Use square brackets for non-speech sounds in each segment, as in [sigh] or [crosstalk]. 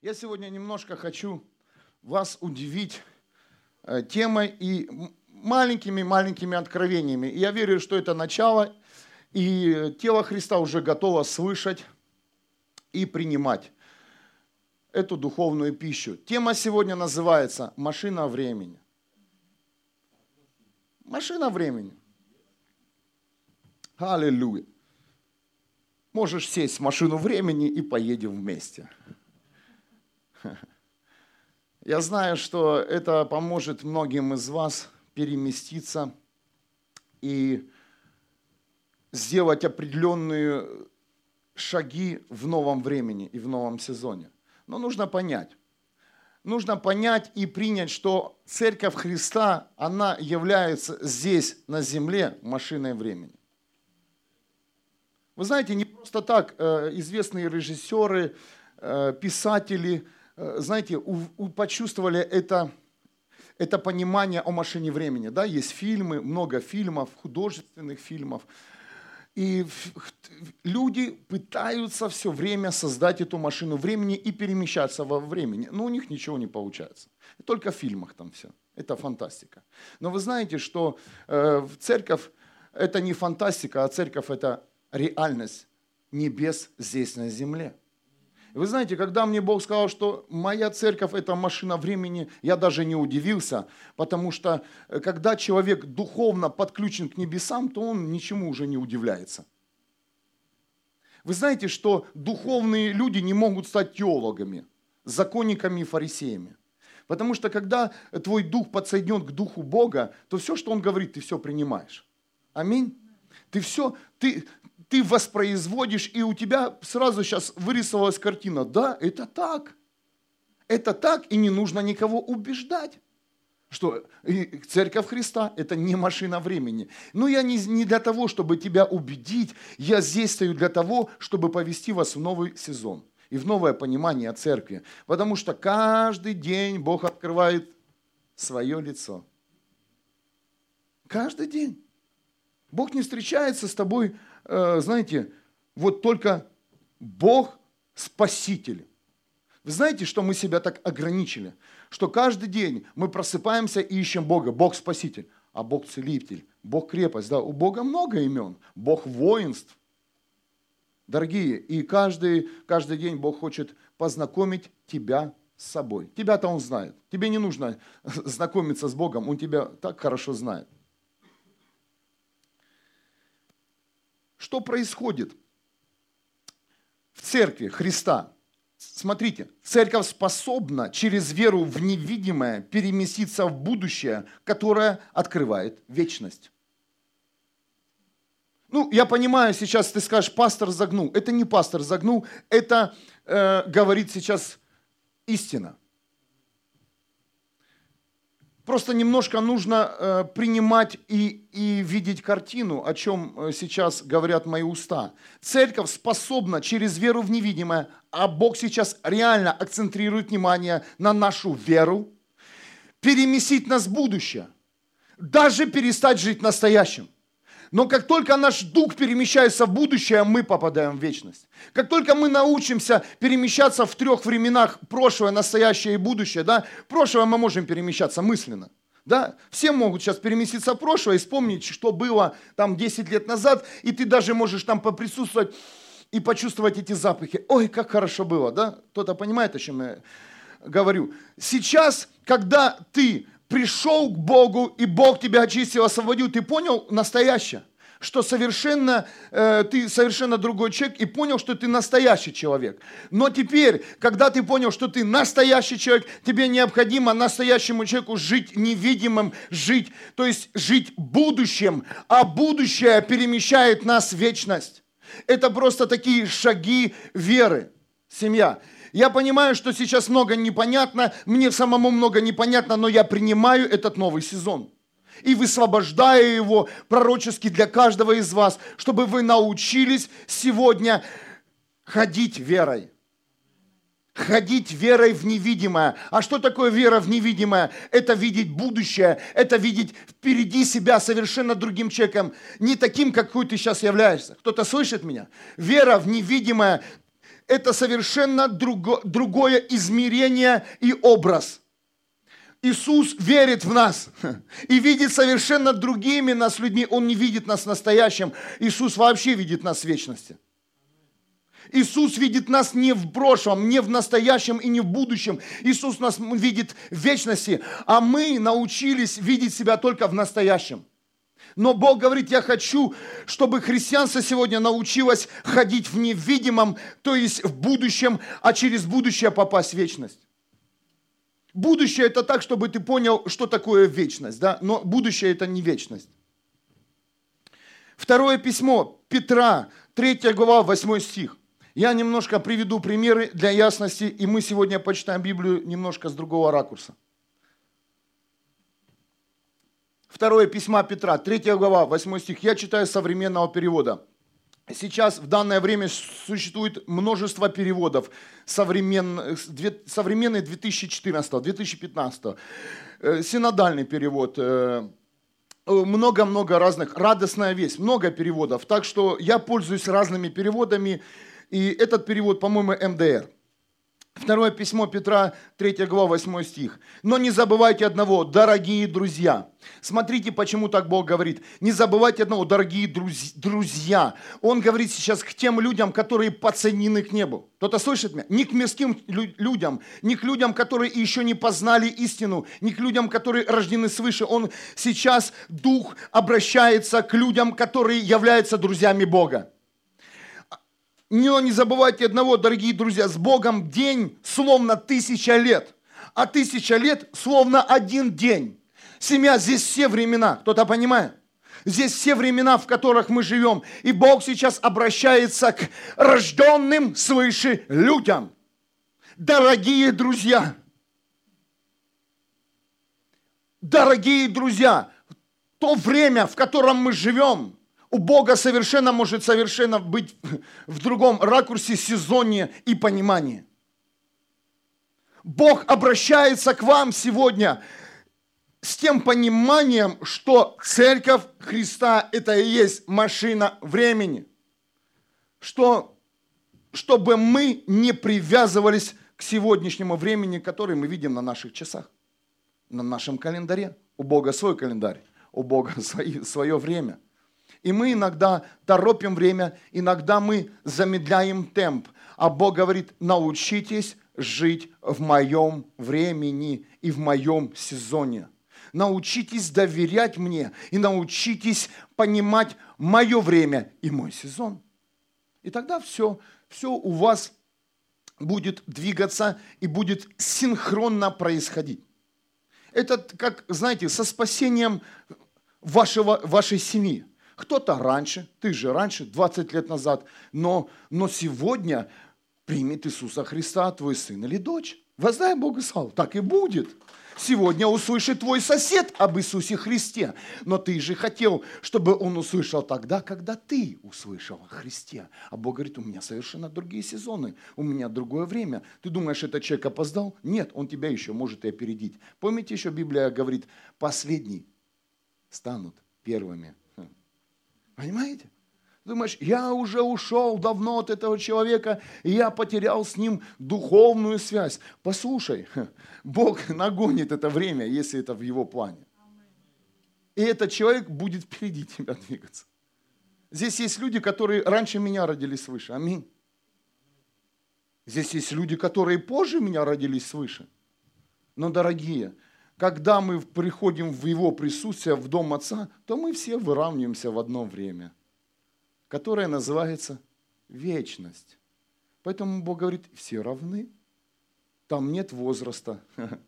Я сегодня немножко хочу вас удивить э, темой и маленькими-маленькими откровениями. я верю, что это начало, и тело Христа уже готово слышать и принимать эту духовную пищу. Тема сегодня называется «Машина времени». Машина времени. Аллилуйя. Можешь сесть в машину времени и поедем вместе. Я знаю, что это поможет многим из вас переместиться и сделать определенные шаги в новом времени и в новом сезоне. Но нужно понять. Нужно понять и принять, что Церковь Христа, она является здесь, на земле, машиной времени. Вы знаете, не просто так э, известные режиссеры, э, э, знаете, почувствовали это, это понимание о машине времени. Да? Есть фильмы, много фильмов, художественных фильмов. И люди пытаются все время создать эту машину времени и перемещаться во времени. Но у них ничего не получается. Только в фильмах там все. Это фантастика. Но вы знаете, что э, церковь это не фантастика, а церковь это реальность небес здесь на земле. Вы знаете, когда мне Бог сказал, что моя церковь – это машина времени, я даже не удивился, потому что э, когда человек духовно подключен к небесам, то он ничему уже не удивляется. Вы знаете, что духовные люди не могут стать теологами, законниками и фарисеями. Потому что когда твой дух подсоединен к духу Бога, то все, что он говорит, ты все принимаешь. Аминь. Ты все, ты, ты воспроизводишь, и у тебя сразу сейчас вырисовалась картина. Да, это так. Это так, и не нужно никого убеждать что церковь Христа – это не машина времени. Но я не, не для того, чтобы тебя убедить, я здесь стою для того, чтобы повести вас в новый сезон и в новое понимание о церкви. Потому что каждый день Бог открывает свое лицо. Каждый день. Бог не встречается с тобой знаете, вот только Бог Спаситель. Вы знаете, что мы себя так ограничили? Что каждый день мы просыпаемся и ищем Бога. Бог Спаситель, а Бог Целитель, Бог крепость. Да, у Бога много имен. Бог воинств. Дорогие, и каждый, каждый день Бог хочет познакомить тебя с собой. Тебя-то Он знает. Тебе не нужно [laughs] знакомиться с Богом, Он тебя так хорошо знает. Что происходит в церкви Христа? Смотрите, церковь способна через веру в невидимое переместиться в будущее, которое открывает вечность. Ну, я понимаю, сейчас ты скажешь, пастор загнул. Это не пастор загнул, это э, говорит сейчас истина. Просто немножко нужно э, принимать и, и видеть картину, о чем э, сейчас говорят мои уста. Церковь способна через веру в невидимое, а Бог сейчас реально акцентрирует внимание на нашу веру, переместить нас в будущее, даже перестать жить настоящим. Но как только наш дух перемещается в будущее, мы попадаем в вечность. Как только мы научимся перемещаться в трех временах, прошлое, настоящее и будущее, да, прошлое мы можем перемещаться мысленно. Да? Все могут сейчас переместиться в прошлое и вспомнить, что было там 10 лет назад, и ты даже можешь там поприсутствовать и почувствовать эти запахи. Ой, как хорошо было, да? Кто-то понимает, о чем я говорю. Сейчас, когда ты пришел к Богу, и Бог тебя очистил, освободил, ты понял настоящее, что совершенно, э, ты совершенно другой человек и понял, что ты настоящий человек. Но теперь, когда ты понял, что ты настоящий человек, тебе необходимо настоящему человеку жить невидимым, жить, то есть жить будущим, а будущее перемещает нас в вечность. Это просто такие шаги веры. Семья. Я понимаю, что сейчас много непонятно, мне самому много непонятно, но я принимаю этот новый сезон. И высвобождаю его пророчески для каждого из вас, чтобы вы научились сегодня ходить верой. Ходить верой в невидимое. А что такое вера в невидимое? Это видеть будущее, это видеть впереди себя совершенно другим человеком, не таким, какой ты сейчас являешься. Кто-то слышит меня? Вера в невидимое это совершенно друго, другое измерение и образ. Иисус верит в нас [laughs] и видит совершенно другими нас людьми. Он не видит нас настоящим. Иисус вообще видит нас в вечности. Иисус видит нас не в прошлом, не в настоящем и не в будущем. Иисус нас видит в вечности, а мы научились видеть себя только в настоящем. Но Бог говорит, я хочу, чтобы христианство сегодня научилось ходить в невидимом, то есть в будущем, а через будущее попасть в вечность. Будущее это так, чтобы ты понял, что такое вечность, да? но будущее это не вечность. Второе письмо Петра, 3 глава, 8 стих. Я немножко приведу примеры для ясности, и мы сегодня почитаем Библию немножко с другого ракурса. Второе письмо Петра, 3 глава, 8 стих. Я читаю современного перевода. Сейчас в данное время существует множество переводов современ, современный 2014-2015, э, синодальный перевод, э, много-много разных, радостная весть, много переводов. Так что я пользуюсь разными переводами, и этот перевод, по-моему, МДР. Второе письмо Петра, 3 глава, 8 стих. «Но не забывайте одного, дорогие друзья». Смотрите, почему так Бог говорит. Не забывайте одного, дорогие друзья. Он говорит сейчас к тем людям, которые подсоединены к небу. Кто-то слышит меня? Не к мирским людям, не к людям, которые еще не познали истину, не к людям, которые рождены свыше. Он сейчас, Дух, обращается к людям, которые являются друзьями Бога. Но не забывайте одного, дорогие друзья, с Богом день словно тысяча лет, а тысяча лет словно один день. Семья, здесь все времена, кто-то понимает? Здесь все времена, в которых мы живем. И Бог сейчас обращается к рожденным свыше людям. Дорогие друзья, дорогие друзья, то время, в котором мы живем – у Бога совершенно может совершенно быть в другом ракурсе, сезоне и понимании. Бог обращается к вам сегодня с тем пониманием, что церковь Христа – это и есть машина времени. Что, чтобы мы не привязывались к сегодняшнему времени, которое мы видим на наших часах, на нашем календаре. У Бога свой календарь, у Бога [laughs] свое, свое время – и мы иногда торопим время, иногда мы замедляем темп. А Бог говорит, научитесь жить в моем времени и в моем сезоне. Научитесь доверять мне и научитесь понимать мое время и мой сезон. И тогда все, все у вас будет двигаться и будет синхронно происходить. Это как, знаете, со спасением вашего, вашей семьи. Кто-то раньше, ты же раньше, 20 лет назад, но, но сегодня примет Иисуса Христа твой сын или дочь. Воздай Богу славу, так и будет. Сегодня услышит твой сосед об Иисусе Христе. Но ты же хотел, чтобы он услышал тогда, когда ты услышал о Христе. А Бог говорит, у меня совершенно другие сезоны, у меня другое время. Ты думаешь, этот человек опоздал? Нет, он тебя еще может и опередить. Помните, еще Библия говорит, последний станут первыми. Понимаете? Думаешь, я уже ушел давно от этого человека, и я потерял с ним духовную связь. Послушай, [laughs] Бог нагонит это время, если это в его плане. И этот человек будет впереди тебя двигаться. Здесь есть люди, которые раньше меня родились свыше. Аминь. Здесь есть люди, которые позже меня родились свыше. Но, дорогие, когда мы приходим в Его присутствие, в Дом Отца, то мы все выравниваемся в одно время, которое называется вечность. Поэтому Бог говорит, все равны. Там нет возраста, [laughs]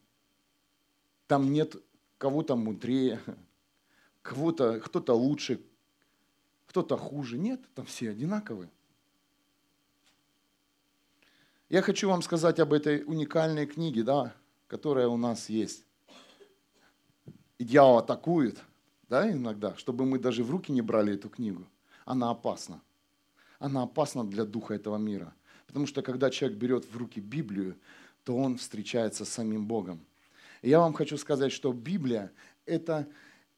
там нет кого-то мудрее, [laughs] кого-то, кто-то лучше, кто-то хуже. Нет, там все одинаковые. Я хочу вам сказать об этой уникальной книге, да, которая у нас есть и дьявол атакует, да, иногда, чтобы мы даже в руки не брали эту книгу, она опасна. Она опасна для духа этого мира. Потому что когда человек берет в руки Библию, то он встречается с самим Богом. И я вам хочу сказать, что Библия – это,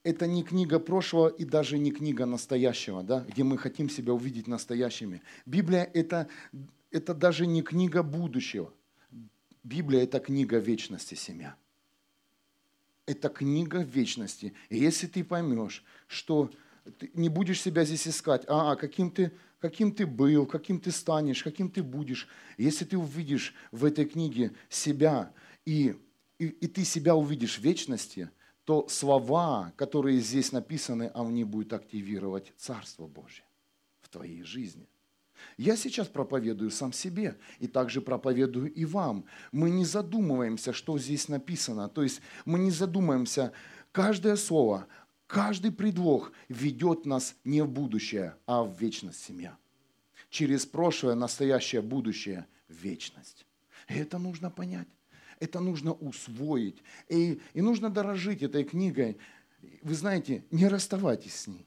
это не книга прошлого и даже не книга настоящего, да, где мы хотим себя увидеть настоящими. Библия – это это даже не книга будущего. Библия – это книга вечности, семья. Это книга вечности. И если ты поймешь, что ты не будешь себя здесь искать, а, а каким ты, каким ты был, каким ты станешь, каким ты будешь. Если ты увидишь в этой книге себя, и, и, и ты себя увидишь в вечности, то слова, которые здесь написаны, они будут активировать Царство Божье в твоей жизни. Я сейчас проповедую сам себе и также проповедую и вам. Мы не задумываемся, что здесь написано. То есть мы не задумываемся, каждое слово, каждый предлог ведет нас не в будущее, а в вечность семья. Через прошлое, настоящее, будущее, вечность. И это нужно понять. Это нужно усвоить. И, и нужно дорожить этой книгой. Вы знаете, не расставайтесь с ней.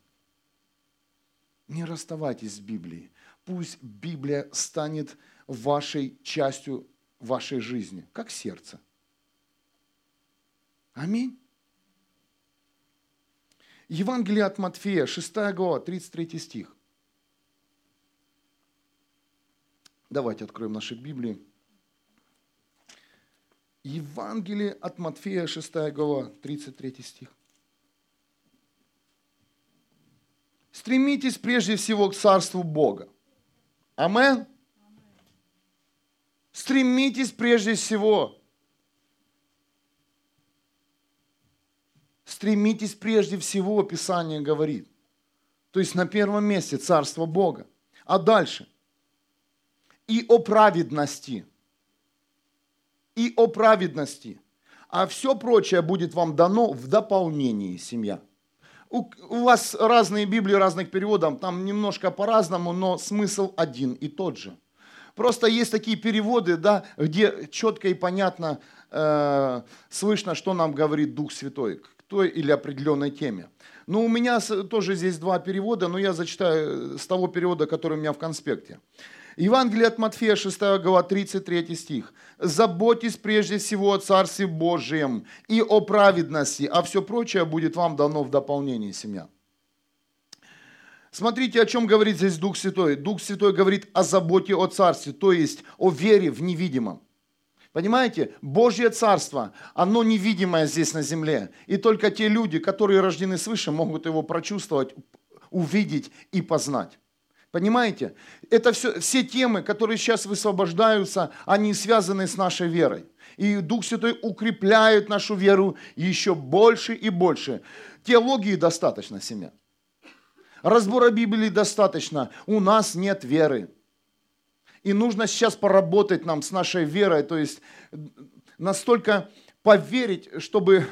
Не расставайтесь с Библией пусть Библия станет вашей частью вашей жизни, как сердце. Аминь. Евангелие от Матфея, 6 глава, 33 стих. Давайте откроем наши Библии. Евангелие от Матфея, 6 глава, 33 стих. Стремитесь прежде всего к Царству Бога Амен. Стремитесь прежде всего. Стремитесь прежде всего, Писание говорит. То есть на первом месте Царство Бога. А дальше. И о праведности. И о праведности. А все прочее будет вам дано в дополнении, семья у, у вас разные Библии разных переводов, там немножко по-разному, но смысл один и тот же. Просто есть такие переводы, да, где четко и понятно э, слышно, что нам говорит Дух Святой к той или определенной теме. Но у меня тоже здесь два перевода, но я зачитаю с того перевода, который у меня в конспекте. Евангелие от Матфея, 6 глава, 33 стих. «Заботьтесь прежде всего о Царстве Божьем и о праведности, а все прочее будет вам дано в дополнение, семья». Смотрите, о чем говорит здесь Дух Святой. Дух Святой говорит о заботе о Царстве, то есть о вере в невидимом. Понимаете, Божье Царство, оно невидимое здесь на земле. И только те люди, которые рождены свыше, могут его прочувствовать, увидеть и познать. Понимаете? Это все, все темы, которые сейчас высвобождаются, они связаны с нашей верой. И Дух Святой укрепляет нашу веру еще больше и больше. Теологии достаточно, семья. Разбора Библии достаточно. У нас нет веры. И нужно сейчас поработать нам с нашей верой, то есть настолько поверить, чтобы,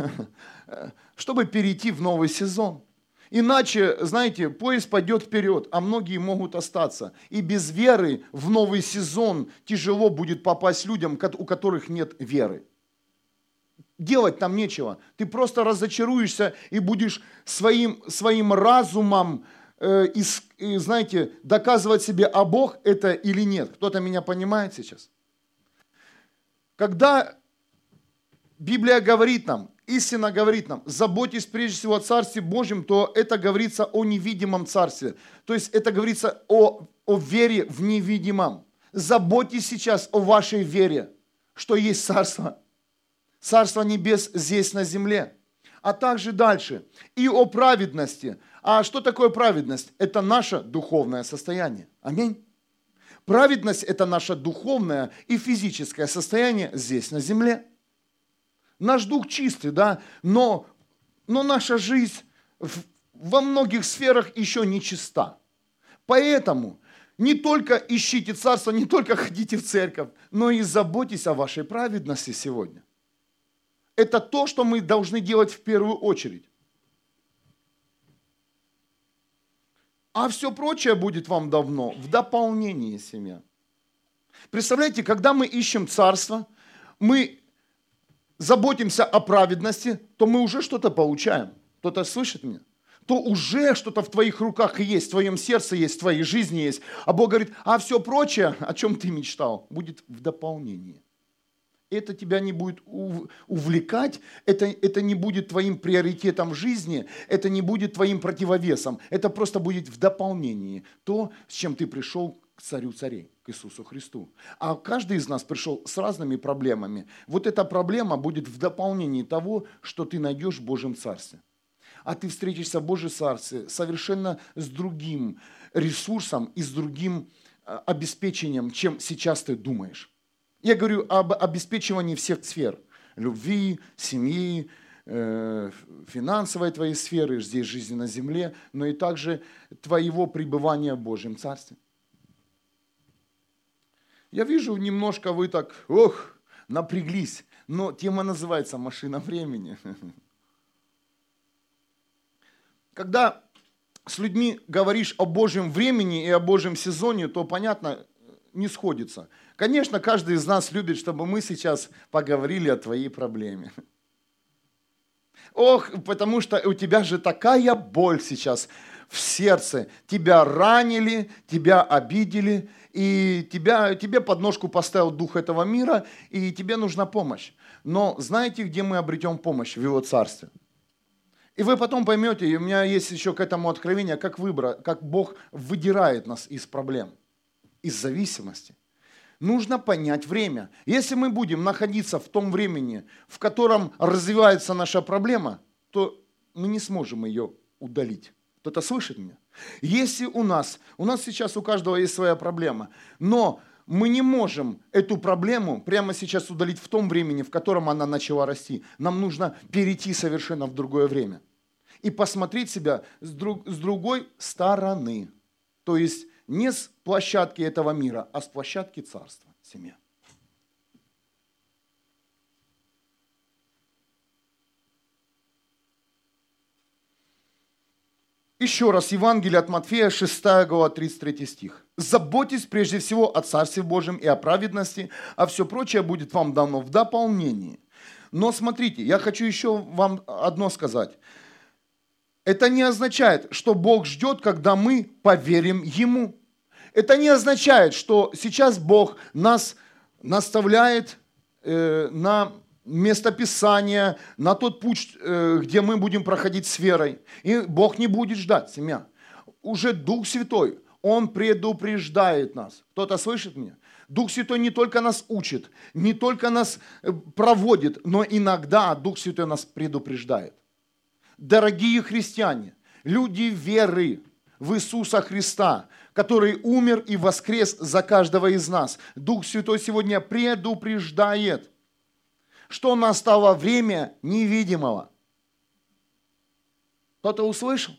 [laughs] чтобы перейти в новый сезон. Иначе, знаете, поезд пойдет вперед, а многие могут остаться. И без веры в новый сезон тяжело будет попасть людям, у которых нет веры. Делать там нечего. Ты просто разочаруешься и будешь своим, своим разумом, э, и, и, знаете, доказывать себе, а Бог это или нет. Кто-то меня понимает сейчас? Когда Библия говорит нам, истина говорит нам, заботьтесь прежде всего о Царстве Божьем, то это говорится о невидимом Царстве. То есть это говорится о, о вере в невидимом. Заботьтесь сейчас о вашей вере, что есть Царство. Царство небес здесь на земле. А также дальше. И о праведности. А что такое праведность? Это наше духовное состояние. Аминь. Праведность – это наше духовное и физическое состояние здесь на земле. Наш дух чистый, да, но, но наша жизнь в, во многих сферах еще не чиста. Поэтому не только ищите царство, не только [laughs] ходите в церковь, но и заботьтесь о вашей праведности сегодня. Это то, что мы должны делать в первую очередь. А все прочее будет вам давно в дополнении семья. Представляете, когда мы ищем царство, мы заботимся о праведности, то мы уже что-то получаем. Кто-то слышит меня? То уже что-то в твоих руках есть, в твоем сердце есть, в твоей жизни есть. А Бог говорит, а все прочее, о чем ты мечтал, будет в дополнении. Это тебя не будет увлекать, это, это не будет твоим приоритетом в жизни, это не будет твоим противовесом, это просто будет в дополнении то, с чем ты пришел к царю царей. К Иисусу Христу. А каждый из нас пришел с разными проблемами. Вот эта проблема будет в дополнении того, что ты найдешь в Божьем Царстве. А ты встретишься в Божьем Царстве совершенно с другим ресурсом и с другим э, обеспечением, чем сейчас ты думаешь. Я говорю об обеспечивании всех сфер. Любви, семьи, э, финансовой твоей сферы, здесь жизни на земле, но и также твоего пребывания в Божьем Царстве. Я вижу, немножко вы так, ох, напряглись, но тема называется «Машина времени». [laughs] Когда с людьми говоришь о Божьем времени и о Божьем сезоне, то, понятно, не сходится. Конечно, каждый из нас любит, чтобы мы сейчас поговорили о твоей проблеме. Ох, потому что у тебя же такая боль сейчас в сердце. Тебя ранили, тебя обидели, и тебя, тебе подножку поставил дух этого мира, и тебе нужна помощь. Но знаете, где мы обретем помощь? В его царстве. И вы потом поймете, и у меня есть еще к этому откровение, как, выбор, как Бог выдирает нас из проблем, из зависимости. Нужно понять время. Если мы будем находиться в том времени, в котором развивается наша проблема, то мы не сможем ее удалить. Кто-то слышит меня? Если у нас, у нас сейчас у каждого есть своя проблема, но мы не можем эту проблему прямо сейчас удалить в том времени, в котором она начала расти. Нам нужно перейти совершенно в другое время и посмотреть себя с, друг, с другой стороны. То есть не с площадки этого мира, а с площадки царства, семья. Еще раз, Евангелие от Матфея, 6 глава, 33 стих. «Заботьтесь прежде всего о Царстве Божьем и о праведности, а все прочее будет вам дано в дополнении». Но смотрите, я хочу еще вам одно сказать. Это не означает, что Бог ждет, когда мы поверим Ему. Это не означает, что сейчас Бог нас наставляет э, на место Писания, на тот путь, э, где мы будем проходить с верой. И Бог не будет ждать, семья. Уже Дух Святой, Он предупреждает нас. Кто-то слышит меня? Дух Святой не только нас учит, не только нас э, проводит, но иногда Дух Святой нас предупреждает. Дорогие христиане, люди веры в Иисуса Христа, который умер и воскрес за каждого из нас. Дух Святой сегодня предупреждает, что настало время невидимого. Кто-то услышал?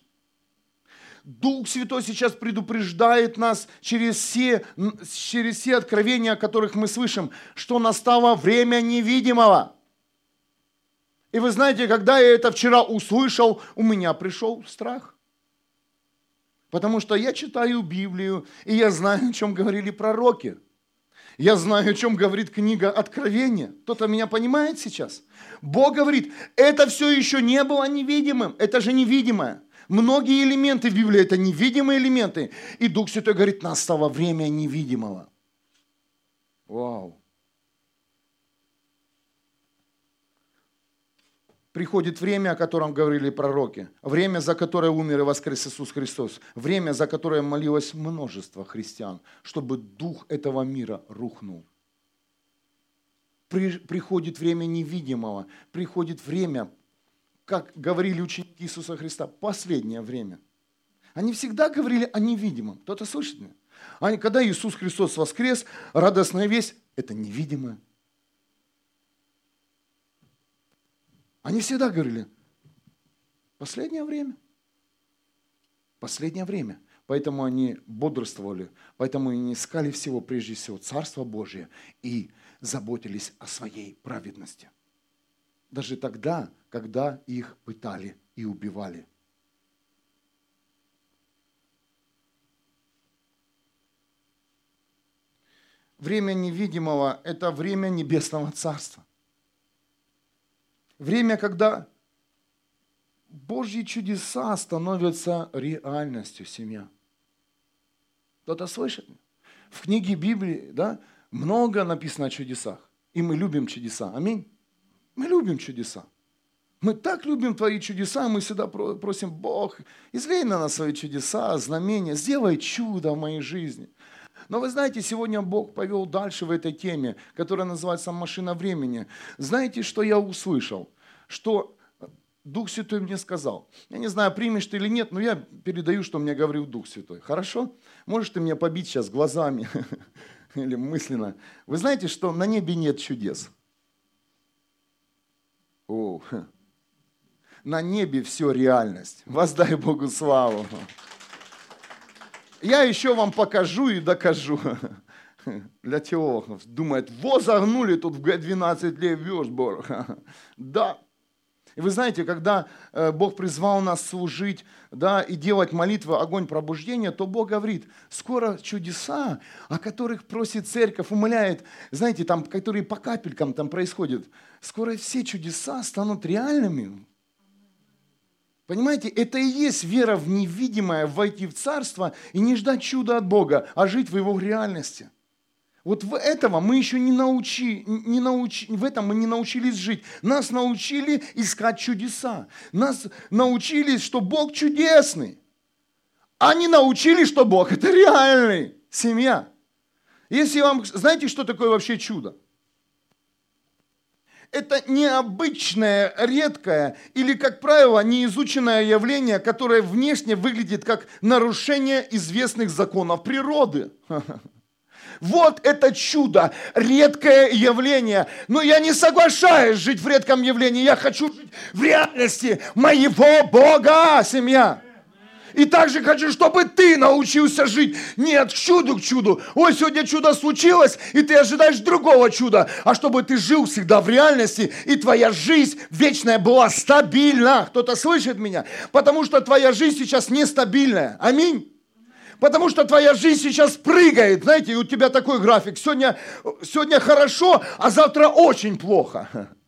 Дух Святой сейчас предупреждает нас через все, через все откровения, о которых мы слышим, что настало время невидимого. И вы знаете, когда я это вчера услышал, у меня пришел страх. Потому что я читаю Библию, и я знаю, о чем говорили пророки. Я знаю, о чем говорит книга Откровения. Кто-то меня понимает сейчас? Бог говорит, это все еще не было невидимым, это же невидимое. Многие элементы в Библии – это невидимые элементы. И Дух Святой говорит, настало время невидимого. Вау. Приходит время, о котором говорили пророки. Время, за которое умер и воскрес Иисус Христос. Время, за которое молилось множество христиан, чтобы дух этого мира рухнул. При, приходит время невидимого, приходит время, как говорили ученики Иисуса Христа, последнее время. Они всегда говорили о невидимом. Кто-то слышит меня? Они, когда Иисус Христос воскрес, радостная весть – это невидимое. Они всегда говорили, последнее время. Последнее время. Поэтому они бодрствовали, поэтому они искали всего, прежде всего, Царство Божие и заботились о своей праведности. Даже тогда, когда их пытали и убивали. Время невидимого – это время Небесного Царства. Время, когда Божьи чудеса становятся реальностью семья. Кто-то слышит? В книге Библии да, много написано о чудесах. И мы любим чудеса. Аминь. Мы любим чудеса. Мы так любим Твои чудеса, мы всегда просим, Бог, излей на нас свои чудеса, знамения, сделай чудо в моей жизни. Но вы знаете, сегодня Бог повел дальше в этой теме, которая называется «Машина времени». Знаете, что я услышал? Что Дух Святой мне сказал. Я не знаю, примешь ты или нет, но я передаю, что мне говорил Дух Святой. Хорошо? Можешь ты меня побить сейчас глазами [laughs] или мысленно. Вы знаете, что на небе нет чудес? О, [laughs] на небе все реальность. Воздай Богу славу. Я еще вам покажу и докажу. [laughs] Для теологов. Думает, во загнули тут в 12 лет Вёрсборг. [laughs] Да, и вы знаете, когда э, Бог призвал нас служить да, и делать молитвы, огонь пробуждения, то Бог говорит, скоро чудеса, о которых просит церковь, умоляет, знаете, там, которые по капелькам там происходят, скоро все чудеса станут реальными. Понимаете, это и есть вера в невидимое, войти в царство и не ждать чуда от Бога, а жить в его реальности. Вот в этого мы еще не научи, не научи, в этом мы не научились жить. Нас научили искать чудеса. Нас научили, что Бог чудесный. Они научили, что Бог это реальный. Семья. Если вам, знаете, что такое вообще чудо? Это необычное, редкое или, как правило, неизученное явление, которое внешне выглядит как нарушение известных законов природы. [laughs] Вот это чудо, редкое явление. Но я не соглашаюсь жить в редком явлении. Я хочу жить в реальности моего Бога, семья. И также хочу, чтобы ты научился жить не от чуду к чуду. Ой, сегодня чудо случилось, и ты ожидаешь другого чуда. А чтобы ты жил всегда в реальности, и твоя жизнь вечная была стабильна. Кто-то слышит меня? Потому что твоя жизнь сейчас нестабильная. Аминь. Потому что твоя жизнь сейчас прыгает. Знаете, и у тебя такой график. Сегодня, сегодня хорошо, а завтра очень плохо. [laughs]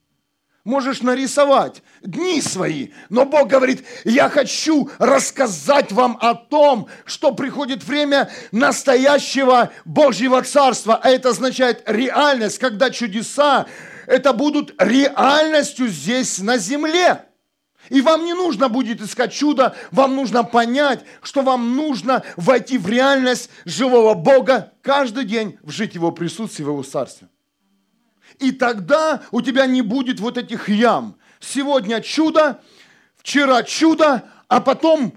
Можешь нарисовать дни свои. Но Бог говорит, я хочу рассказать вам о том, что приходит время настоящего Божьего Царства. А это означает реальность, когда чудеса, это будут реальностью здесь на земле. И вам не нужно будет искать чудо, вам нужно понять, что вам нужно войти в реальность живого Бога каждый день, вжить Его присутствие в Его Царстве. И тогда у тебя не будет вот этих ям. Сегодня чудо, вчера чудо, а потом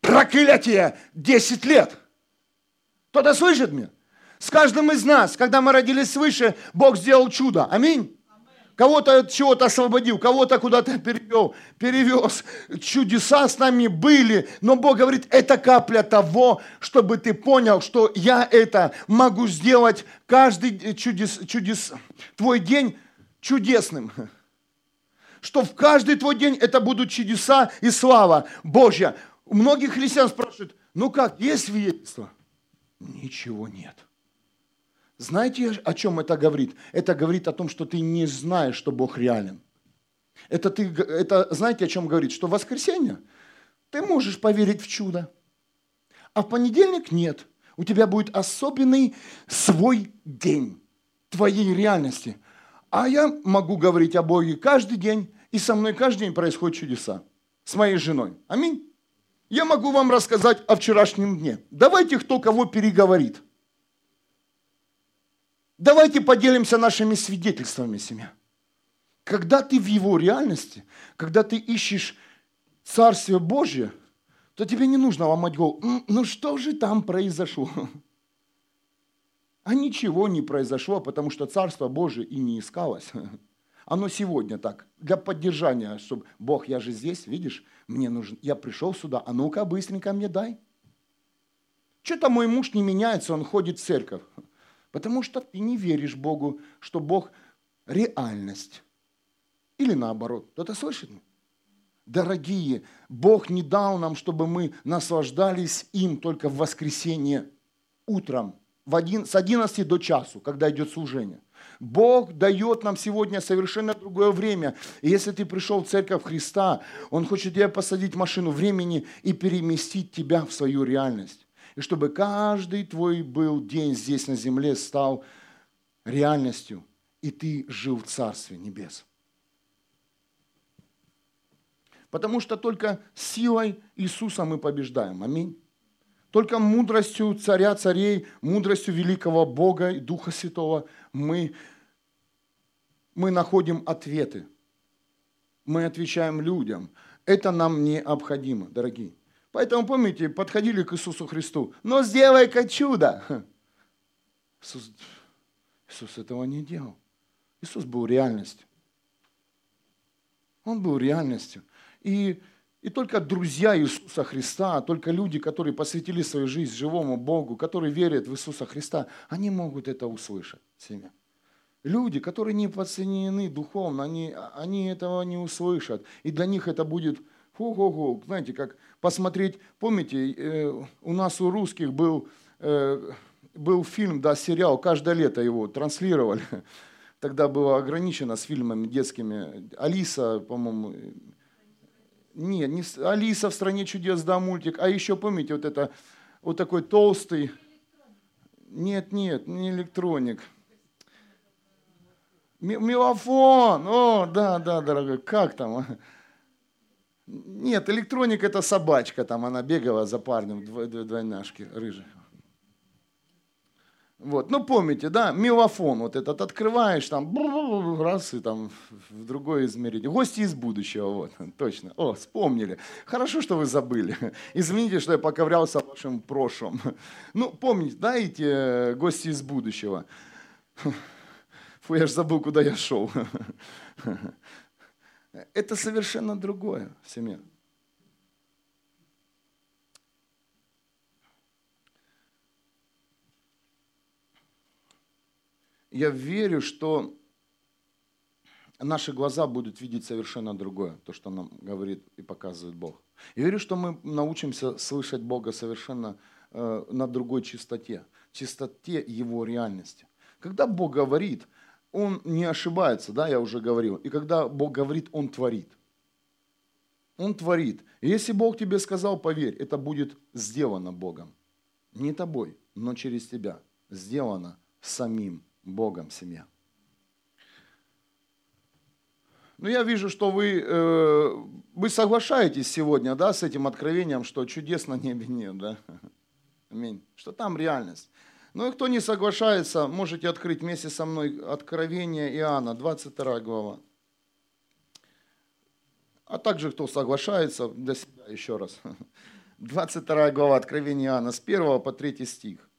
проклятие 10 лет. Кто-то слышит меня? С каждым из нас, когда мы родились свыше, Бог сделал чудо. Аминь кого-то от чего-то освободил, кого-то куда-то перевел, перевез. Чудеса с нами были, но Бог говорит, это капля того, чтобы ты понял, что я это могу сделать каждый чудес, чудес, твой день чудесным. Что в каждый твой день это будут чудеса и слава Божья. У многих христиан спрашивают, ну как, есть свидетельство? Ничего нет. Знаете, о чем это говорит? Это говорит о том, что ты не знаешь, что Бог реален. Это, ты, это знаете, о чем говорит? Что в воскресенье ты можешь поверить в чудо, а в понедельник нет. У тебя будет особенный свой день твоей реальности. А я могу говорить о Боге каждый день, и со мной каждый день происходят чудеса. С моей женой. Аминь. Я могу вам рассказать о вчерашнем дне. Давайте кто кого переговорит. Давайте поделимся нашими свидетельствами, семья. Когда ты в его реальности, когда ты ищешь Царствие Божье, то тебе не нужно ломать голову. Ну что же там произошло? А ничего не произошло, потому что Царство Божие и не искалось. Оно сегодня так, для поддержания, чтобы, Бог, я же здесь, видишь, мне нужен, я пришел сюда, а ну-ка быстренько мне дай. Что-то мой муж не меняется, он ходит в церковь. Потому что ты не веришь Богу, что Бог – реальность. Или наоборот. Кто-то слышит? Дорогие, Бог не дал нам, чтобы мы наслаждались им только в воскресенье утром, в один, с 11 до часу, когда идет служение. Бог дает нам сегодня совершенно другое время. И если ты пришел в церковь Христа, Он хочет тебя посадить в машину времени и переместить тебя в свою реальность и чтобы каждый твой был день здесь на земле стал реальностью, и ты жил в Царстве Небес. Потому что только силой Иисуса мы побеждаем. Аминь. Только мудростью царя царей, мудростью великого Бога и Духа Святого мы, мы находим ответы. Мы отвечаем людям. Это нам необходимо, дорогие. Поэтому, помните, подходили к Иисусу Христу. Но сделай-ка чудо. [laughs] Иисус, Иисус этого не делал. Иисус был реальностью. Он был реальностью. И, и только друзья Иисуса Христа, только люди, которые посвятили свою жизнь живому Богу, которые верят в Иисуса Христа, они могут это услышать себя. Люди, которые не подсоединены духовно, они, они этого не услышат. И для них это будет, ху-ху-ху, знаете, как посмотреть, помните, э, у нас у русских был, э, был фильм, да, сериал, каждое лето его транслировали. [laughs] Тогда было ограничено с фильмами детскими. Алиса, по-моему, нет, не Алиса в стране чудес, да, мультик. А еще помните, вот это, вот такой толстый. Нет, нет, не электроник. Мелофон. О, да, да, дорогой, как там? Нет, электроник это собачка, там она бегала за парнем, двойняшки, рыжих. Вот, ну помните, да, мелофон вот этот открываешь, там, раз, и там в другое измерение. Гости из будущего, вот, точно. О, вспомнили. Хорошо, что вы забыли. Извините, что я поковрялся в вашем прошлом. Ну, помните, да, эти гости из будущего. Фу, я же забыл, куда я шел. Это совершенно другое в семье. я верю, что наши глаза будут видеть совершенно другое, то, что нам говорит и показывает Бог. Я верю, что мы научимся слышать Бога совершенно э, на другой чистоте, чистоте Его реальности. Когда Бог говорит, Он не ошибается, да, я уже говорил. И когда Бог говорит, Он творит. Он творит. Если Бог тебе сказал, поверь, это будет сделано Богом. Не тобой, но через тебя. Сделано самим Богом семья. Ну, я вижу, что вы, э, вы соглашаетесь сегодня да, с этим откровением, что чудес на небе нет. Да? Аминь. Что там реальность. Ну и кто не соглашается, можете открыть вместе со мной Откровение Иоанна, 22 глава. А также кто соглашается, для себя еще раз. [laughs] 22 глава Откровения Иоанна, с 1 по 3 стих.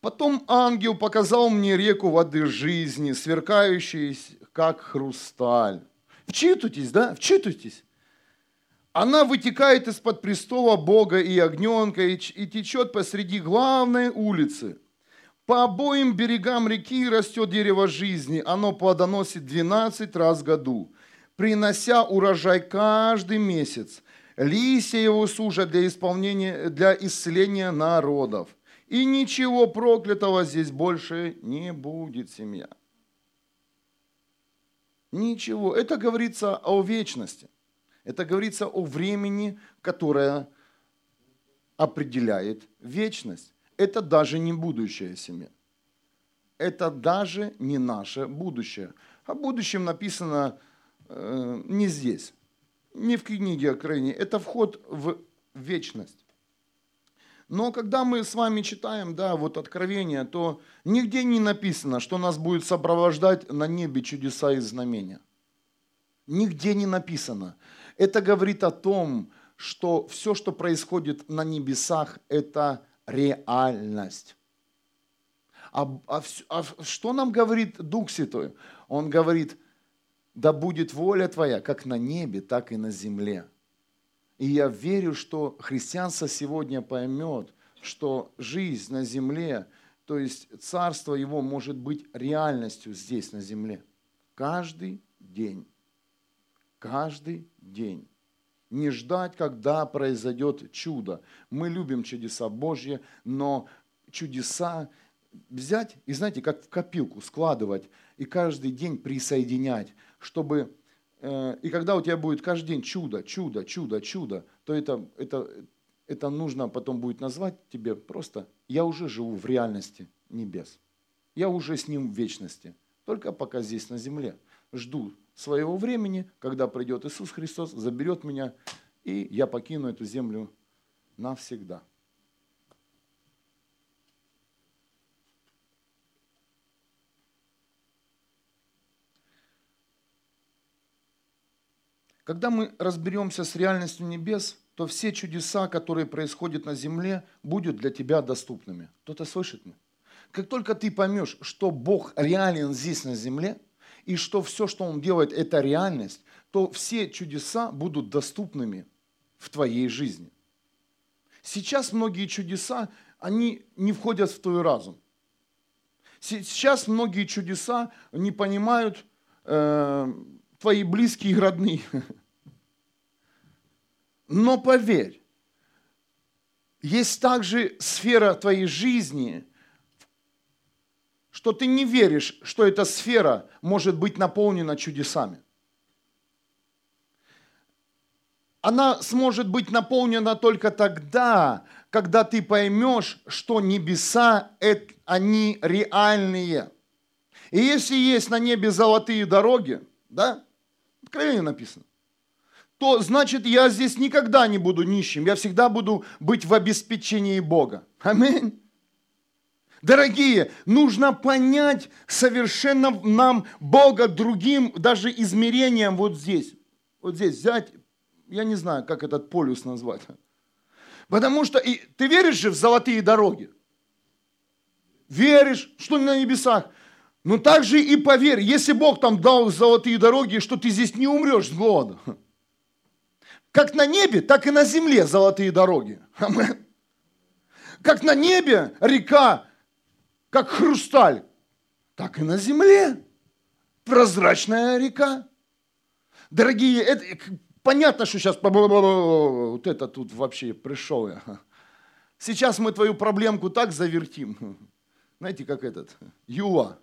Потом ангел показал мне реку воды жизни, сверкающую, как хрусталь. Вчитывайтесь, да? Вчитывайтесь. Она вытекает из-под престола Бога и огненка и течет посреди главной улицы. По обоим берегам реки растет дерево жизни. Оно плодоносит 12 раз в году, принося урожай каждый месяц. Листья его служат для исполнения, для исцеления народов – и ничего проклятого здесь больше не будет, семья. Ничего. Это говорится о вечности. Это говорится о времени, которое определяет вечность. Это даже не будущее семья. Это даже не наше будущее. О будущем написано э, не здесь, не в книге о крайне. Это вход в вечность. Но когда мы с вами читаем, да, вот Откровение, то нигде не написано, что нас будет сопровождать на небе чудеса и знамения. Нигде не написано. Это говорит о том, что все, что происходит на небесах, это реальность. А, а, а что нам говорит Дух Святой? Он говорит, да будет воля Твоя, как на небе, так и на земле. И я верю, что христианство сегодня поймет, что жизнь на земле, то есть царство его может быть реальностью здесь на земле. Каждый день. Каждый день. Не ждать, когда произойдет чудо. Мы любим чудеса Божьи, но чудеса взять и, знаете, как в копилку складывать и каждый день присоединять, чтобы Э, и когда у тебя будет каждый день чудо, чудо, чудо, чудо, то это, это, это нужно потом будет назвать тебе просто «я уже живу в реальности небес». Я уже с ним в вечности, только пока здесь на земле. Жду своего времени, когда придет Иисус Христос, заберет меня, и я покину эту землю навсегда. Когда мы разберемся с реальностью небес, то все чудеса, которые происходят на земле, будут для тебя доступными. Кто-то слышит меня? Как только ты поймешь, что Бог реален здесь на земле – и что все, что Он делает, это реальность, то все чудеса будут доступными в твоей жизни. Сейчас многие чудеса, они не входят в твой разум. Сейчас многие чудеса не понимают э, твои близкие и родные. Но поверь, есть также сфера твоей жизни, что ты не веришь, что эта сфера может быть наполнена чудесами. Она сможет быть наполнена только тогда, когда ты поймешь, что небеса, они реальные. И если есть на небе золотые дороги, да, откровение написано, то значит я здесь никогда не буду нищим, я всегда буду быть в обеспечении Бога. Аминь. Дорогие, нужно понять совершенно нам Бога другим даже измерением вот здесь. Вот здесь взять, я не знаю, как этот полюс назвать. Потому что и, ты веришь же в золотые дороги? Веришь, что на небесах? Ну так же и поверь, если Бог там дал золотые дороги, что ты здесь не умрешь с голода. Как на небе, так и на земле золотые дороги. Как на небе река, как хрусталь, так и на земле прозрачная река. Дорогие, это, Понятно, что сейчас вот это тут вообще пришел я. Сейчас мы твою проблемку так завертим. Знаете, как этот, Юла.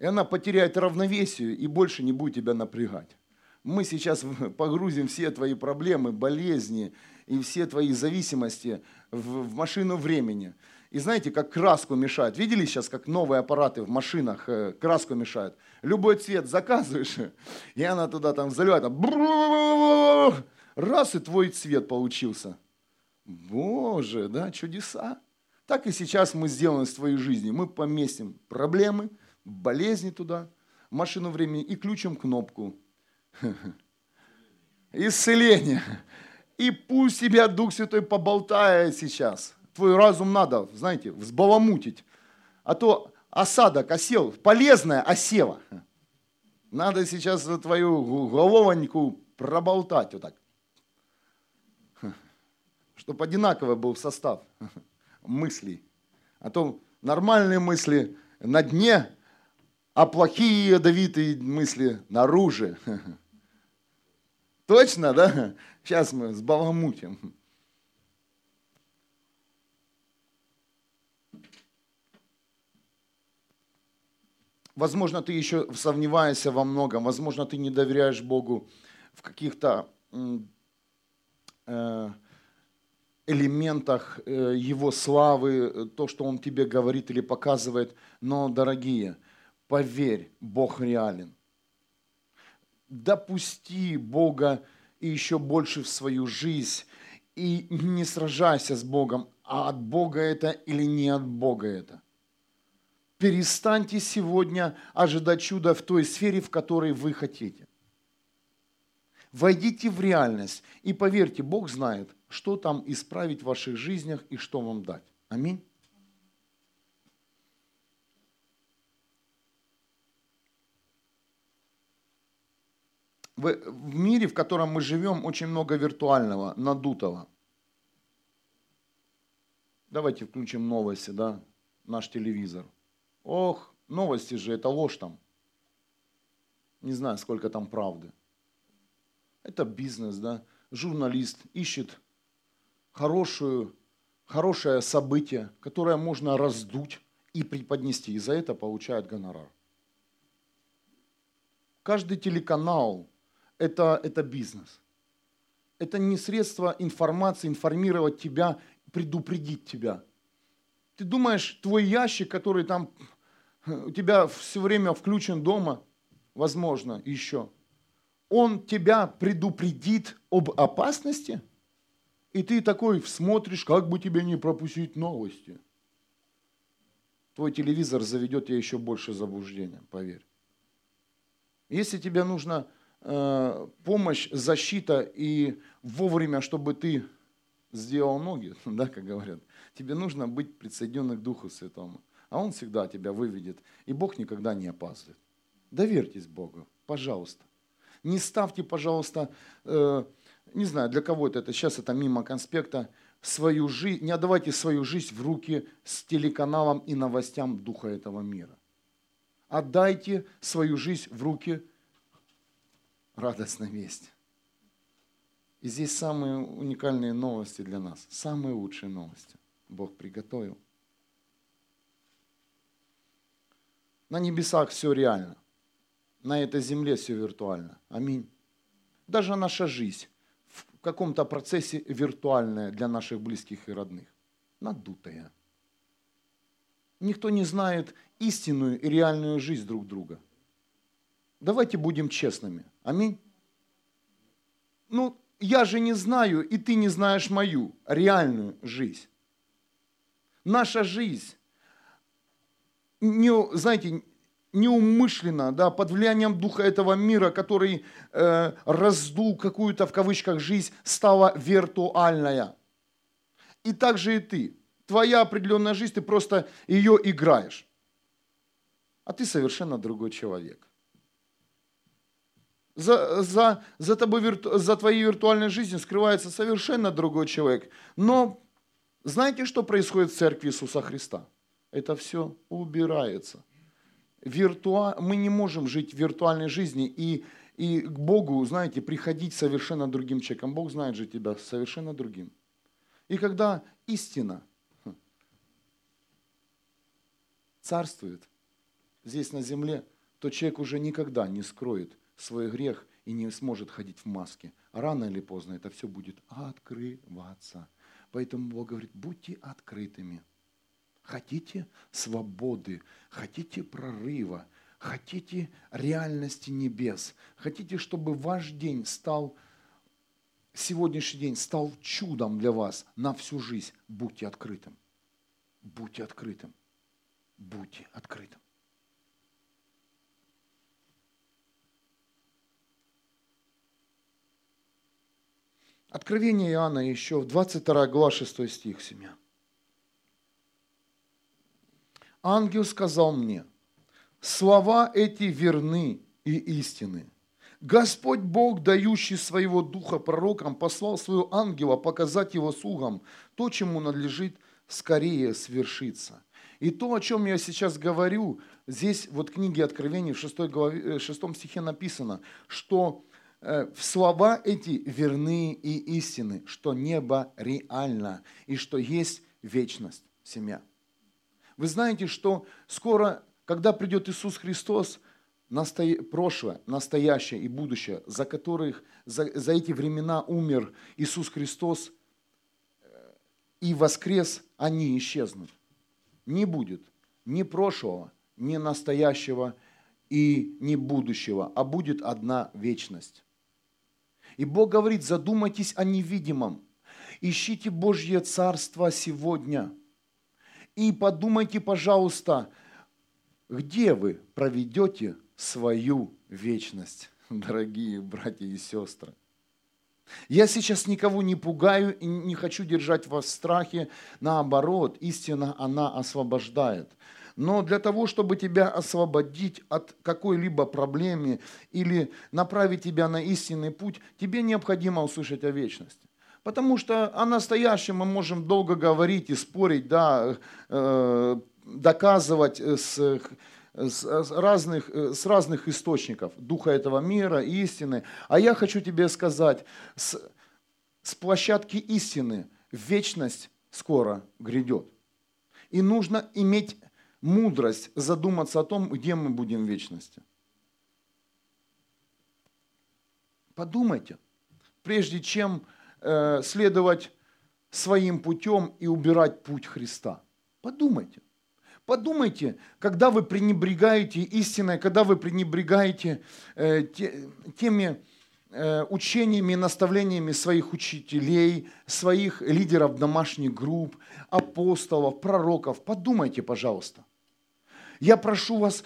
И она потеряет равновесие и больше не будет тебя напрягать. Мы сейчас погрузим все твои проблемы, болезни и все твои зависимости в, в машину времени. И знаете, как краску мешают. Видели сейчас, как новые аппараты в машинах э, краску мешают? Любой цвет заказываешь, [laughs] и она туда там заливает. Там, раз, и твой цвет получился. Боже, да, чудеса. Так и сейчас мы сделаем в твоей жизни. Мы поместим проблемы, болезни туда, машину времени и ключом кнопку. Исцеление. И пусть тебя Дух Святой поболтает сейчас твой разум надо, знаете, взбаламутить. А то осадок, осел, полезная осева. Надо сейчас твою головоньку проболтать вот так. Чтобы одинаковый был состав мыслей. А то нормальные мысли на дне, а плохие ядовитые мысли наружу. Точно, да? Сейчас мы сбаламутим. Возможно, ты еще сомневаешься во многом, возможно, ты не доверяешь Богу в каких-то э, элементах э, Его славы, то, что Он тебе говорит или показывает. Но, дорогие, поверь, Бог реален. Допусти Бога и еще больше в свою жизнь. И не сражайся с Богом, а от Бога это или не от Бога это. Перестаньте сегодня ожидать чуда в той сфере, в которой вы хотите. Войдите в реальность и поверьте, Бог знает, что там исправить в ваших жизнях и что вам дать. Аминь. В мире, в котором мы живем, очень много виртуального, надутого. Давайте включим новости, да, наш телевизор. Ох, новости же, это ложь там. Не знаю, сколько там правды. Это бизнес, да. Журналист ищет хорошую, хорошее событие, которое можно раздуть и преподнести. И за это получает гонорар. Каждый телеканал это, это бизнес. Это не средство информации, информировать тебя, предупредить тебя. Ты думаешь, твой ящик, который там у тебя все время включен дома, возможно, еще, он тебя предупредит об опасности, и ты такой смотришь, как бы тебе не пропустить новости. Твой телевизор заведет тебя еще больше заблуждения, поверь. Если тебе нужно э, помощь, защита и вовремя, чтобы ты сделал ноги, [laughs] да, как говорят. Тебе нужно быть присоединенным к Духу Святому. А Он всегда тебя выведет. И Бог никогда не опаздывает. Доверьтесь Богу, пожалуйста. Не ставьте, пожалуйста, э, не знаю, для кого это, сейчас это мимо конспекта, свою жизнь, не отдавайте свою жизнь в руки с телеканалом и новостям духа этого мира. Отдайте свою жизнь в руки радостной вести. И здесь самые уникальные новости для нас, самые лучшие новости Бог приготовил. На небесах все реально, на этой земле все виртуально. Аминь. Даже наша жизнь в каком-то процессе виртуальная для наших близких и родных, надутая. Никто не знает истинную и реальную жизнь друг друга. Давайте будем честными. Аминь. Ну, я же не знаю, и ты не знаешь мою реальную жизнь. Наша жизнь, не, знаете, неумышленно, да, под влиянием духа этого мира, который э, раздул какую-то в кавычках жизнь, стала виртуальная. И так же и ты. Твоя определенная жизнь, ты просто ее играешь. А ты совершенно другой человек за, за, за, тобой, за твоей виртуальной жизнью скрывается совершенно другой человек. Но знаете, что происходит в церкви Иисуса Христа? Это все убирается. Виртуа... Мы не можем жить в виртуальной жизни и, и к Богу, знаете, приходить совершенно другим человеком. Бог знает же тебя совершенно другим. И когда истина царствует здесь на земле, то человек уже никогда не скроет свой грех и не сможет ходить в маске. Рано или поздно это все будет открываться. Поэтому Бог говорит, будьте открытыми. Хотите свободы, хотите прорыва, хотите реальности небес, хотите, чтобы ваш день стал, сегодняшний день стал чудом для вас на всю жизнь, будьте открытым. Будьте открытым. Будьте открытым. Откровение Иоанна еще в 22 глава 6 стих, семья. Ангел сказал мне, слова эти верны и истины. Господь Бог, дающий своего духа пророкам, послал своего ангела показать его слугам то, чему надлежит скорее свершиться. И то, о чем я сейчас говорю, здесь вот в книге Откровений в 6, главе, 6 э, стихе написано, что Э, в слова эти верны и истины, что небо реально и что есть вечность, семья. Вы знаете, что скоро, когда придет Иисус Христос, насто... прошлое, настоящее и будущее, за которых за, за эти времена умер Иисус Христос э, и воскрес, они исчезнут. Не будет ни прошлого, ни настоящего и ни будущего, а будет одна вечность. И Бог говорит, задумайтесь о невидимом. Ищите Божье Царство сегодня. И подумайте, пожалуйста, где вы проведете свою вечность, [laughs] дорогие братья и сестры. Я сейчас никого не пугаю и не хочу держать вас в страхе. Наоборот, истина, она освобождает. Но для того, чтобы тебя освободить от какой-либо проблемы или направить тебя на истинный путь, тебе необходимо услышать о вечности. Потому что о настоящем мы можем долго говорить и спорить, да, э, доказывать с, с, разных, с разных источников духа этого мира, истины. А я хочу тебе сказать, с, с площадки истины вечность скоро грядет. И нужно иметь мудрость задуматься о том, где мы будем в вечности. Подумайте, прежде чем э, следовать своим путем и убирать путь Христа. Подумайте. Подумайте, когда вы пренебрегаете истиной, когда вы пренебрегаете э, те, теми э, учениями наставлениями своих учителей, своих лидеров домашних групп, апостолов, пророков. Подумайте, пожалуйста. Я прошу вас,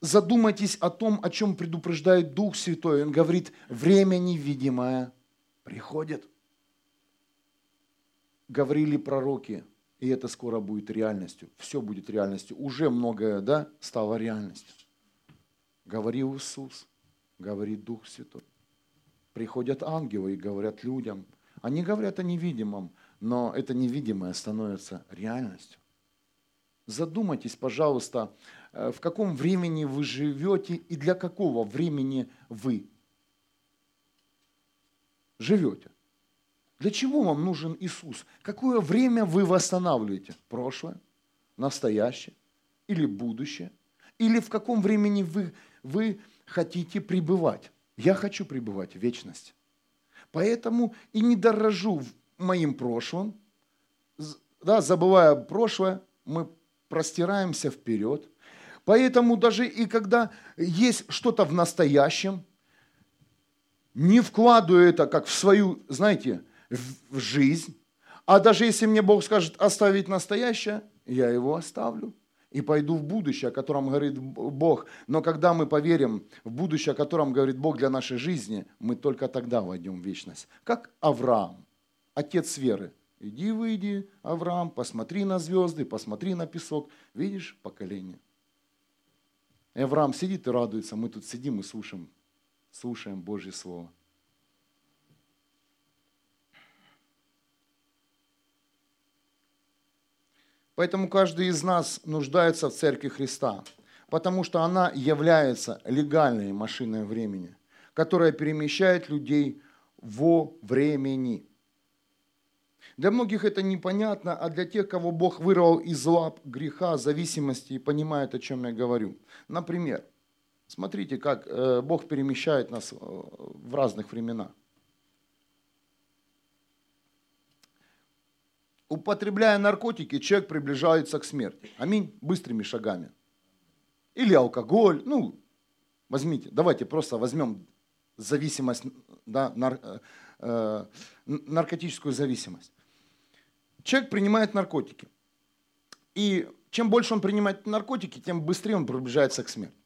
задумайтесь о том, о чем предупреждает Дух Святой. Он говорит, время невидимое приходит. Говорили пророки, и это скоро будет реальностью. Все будет реальностью. Уже многое да, стало реальностью. Говорил Иисус, говорит Дух Святой. Приходят ангелы и говорят людям. Они говорят о невидимом, но это невидимое становится реальностью. Задумайтесь, пожалуйста, э, в каком времени вы живете и для какого времени вы живете. Для чего вам нужен Иисус? Какое время вы восстанавливаете? Прошлое, настоящее или будущее? Или в каком времени вы, вы хотите пребывать? Я хочу пребывать в вечности. Поэтому и не дорожу моим прошлым, да, забывая прошлое, мы простираемся вперед. Поэтому даже и когда есть что-то в настоящем, не вкладываю это как в свою, знаете, в жизнь, а даже если мне Бог скажет оставить настоящее, я его оставлю и пойду в будущее, о котором говорит Бог. Но когда мы поверим в будущее, о котором говорит Бог для нашей жизни, мы только тогда войдем в вечность. Как Авраам, отец веры. Иди, выйди, Авраам, посмотри на звезды, посмотри на песок. Видишь поколение? И Авраам сидит и радуется. Мы тут сидим и слушаем, слушаем Божье Слово. Поэтому каждый из нас нуждается в Церкви Христа, потому что она является легальной машиной времени, которая перемещает людей во времени. Для многих это непонятно, а для тех, кого Бог вырвал из лап греха, зависимости и понимает, о чем я говорю. Например, смотрите, как э, Бог перемещает нас э, в разных временах. употребляя наркотики, человек приближается к смерти. Аминь. Быстрыми шагами. Или алкоголь. Ну, возьмите, давайте просто возьмем зависимость, да, нар, э, э наркотическую зависимость. Человек принимает наркотики. И чем больше он принимает наркотики, тем быстрее он приближается к смерти.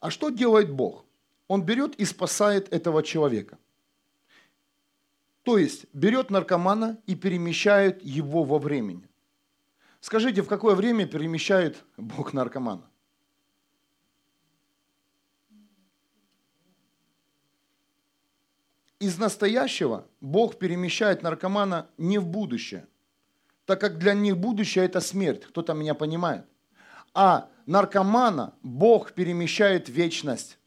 А что делает Бог? Он берет и спасает этого человека – то есть берет наркомана и перемещает его во времени. Скажите, в какое время перемещает Бог наркомана? Из настоящего Бог перемещает наркомана не в будущее, так как для них будущее это смерть, кто-то меня понимает. А наркомана Бог перемещает в вечность.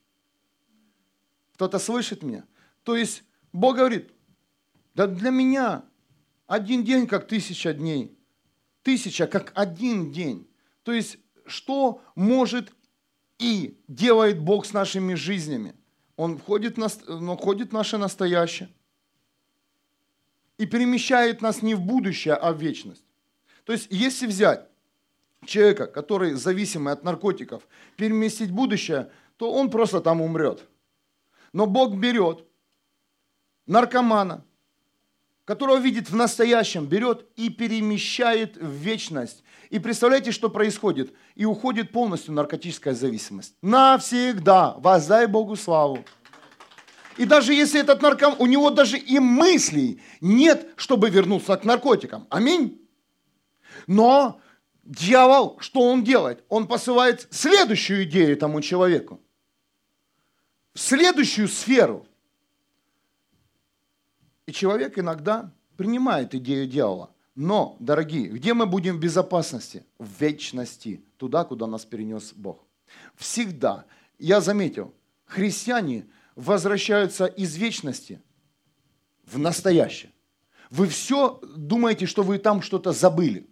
Кто-то слышит меня? То есть Бог говорит, да для меня один день как тысяча дней. Тысяча как один день. То есть, что может и делает Бог с нашими жизнями? Он входит, он входит в наше настоящее и перемещает нас не в будущее, а в вечность. То есть, если взять человека, который зависимый от наркотиков, переместить в будущее, то он просто там умрет. Но Бог берет наркомана, которого видит в настоящем, берет и перемещает в вечность. И представляете, что происходит? И уходит полностью наркотическая зависимость. Навсегда. Воздай Богу славу. И даже если этот наркоман, у него даже и мыслей нет, чтобы вернуться к наркотикам. Аминь. Но дьявол, что он делает? Он посылает следующую идею тому человеку. В следующую сферу – и человек иногда принимает идею дьявола. Но, дорогие, где мы будем в безопасности? В вечности, туда, куда нас перенес Бог. Всегда, я заметил, христиане возвращаются из вечности в настоящее. Вы все думаете, что вы там что-то забыли.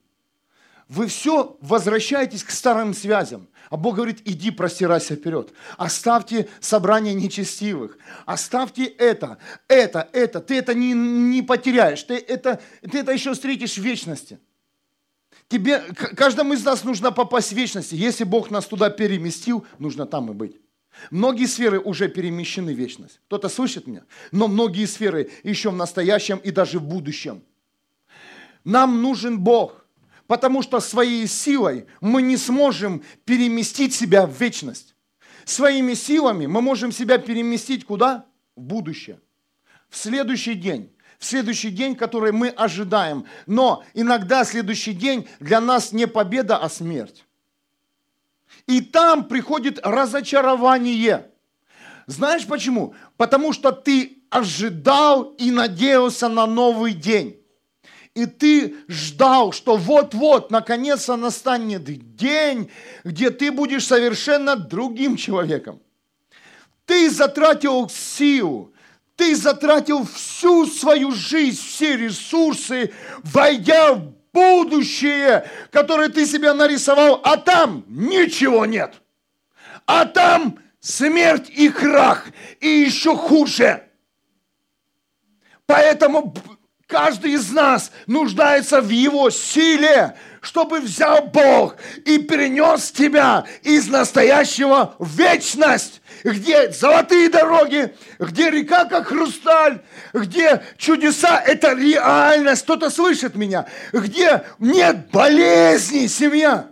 Вы все возвращаетесь к старым связям. А Бог говорит, иди простирайся вперед. Оставьте собрание нечестивых. Оставьте это, это, это. Ты это не, не потеряешь. Ты это, ты это еще встретишь в вечности. Тебе, каждому из нас нужно попасть в вечность. Если Бог нас туда переместил, нужно там и быть. Многие сферы уже перемещены в вечность. Кто-то слышит меня? Но многие сферы еще в настоящем и даже в будущем. Нам нужен Бог Потому что своей силой мы не сможем переместить себя в вечность. Своими силами мы можем себя переместить куда? В будущее. В следующий день. В следующий день, который мы ожидаем. Но иногда следующий день для нас не победа, а смерть. И там приходит разочарование. Знаешь почему? Потому что ты ожидал и надеялся на новый день. И ты ждал, что вот-вот, наконец-то настанет день, где ты будешь совершенно другим человеком. Ты затратил силу, ты затратил всю свою жизнь, все ресурсы, войдя в будущее, которое ты себе нарисовал, а там ничего нет. А там смерть и крах, и еще хуже. Поэтому каждый из нас нуждается в Его силе, чтобы взял Бог и перенес тебя из настоящего в вечность, где золотые дороги, где река как хрусталь, где чудеса – это реальность, кто-то слышит меня, где нет болезней, семья,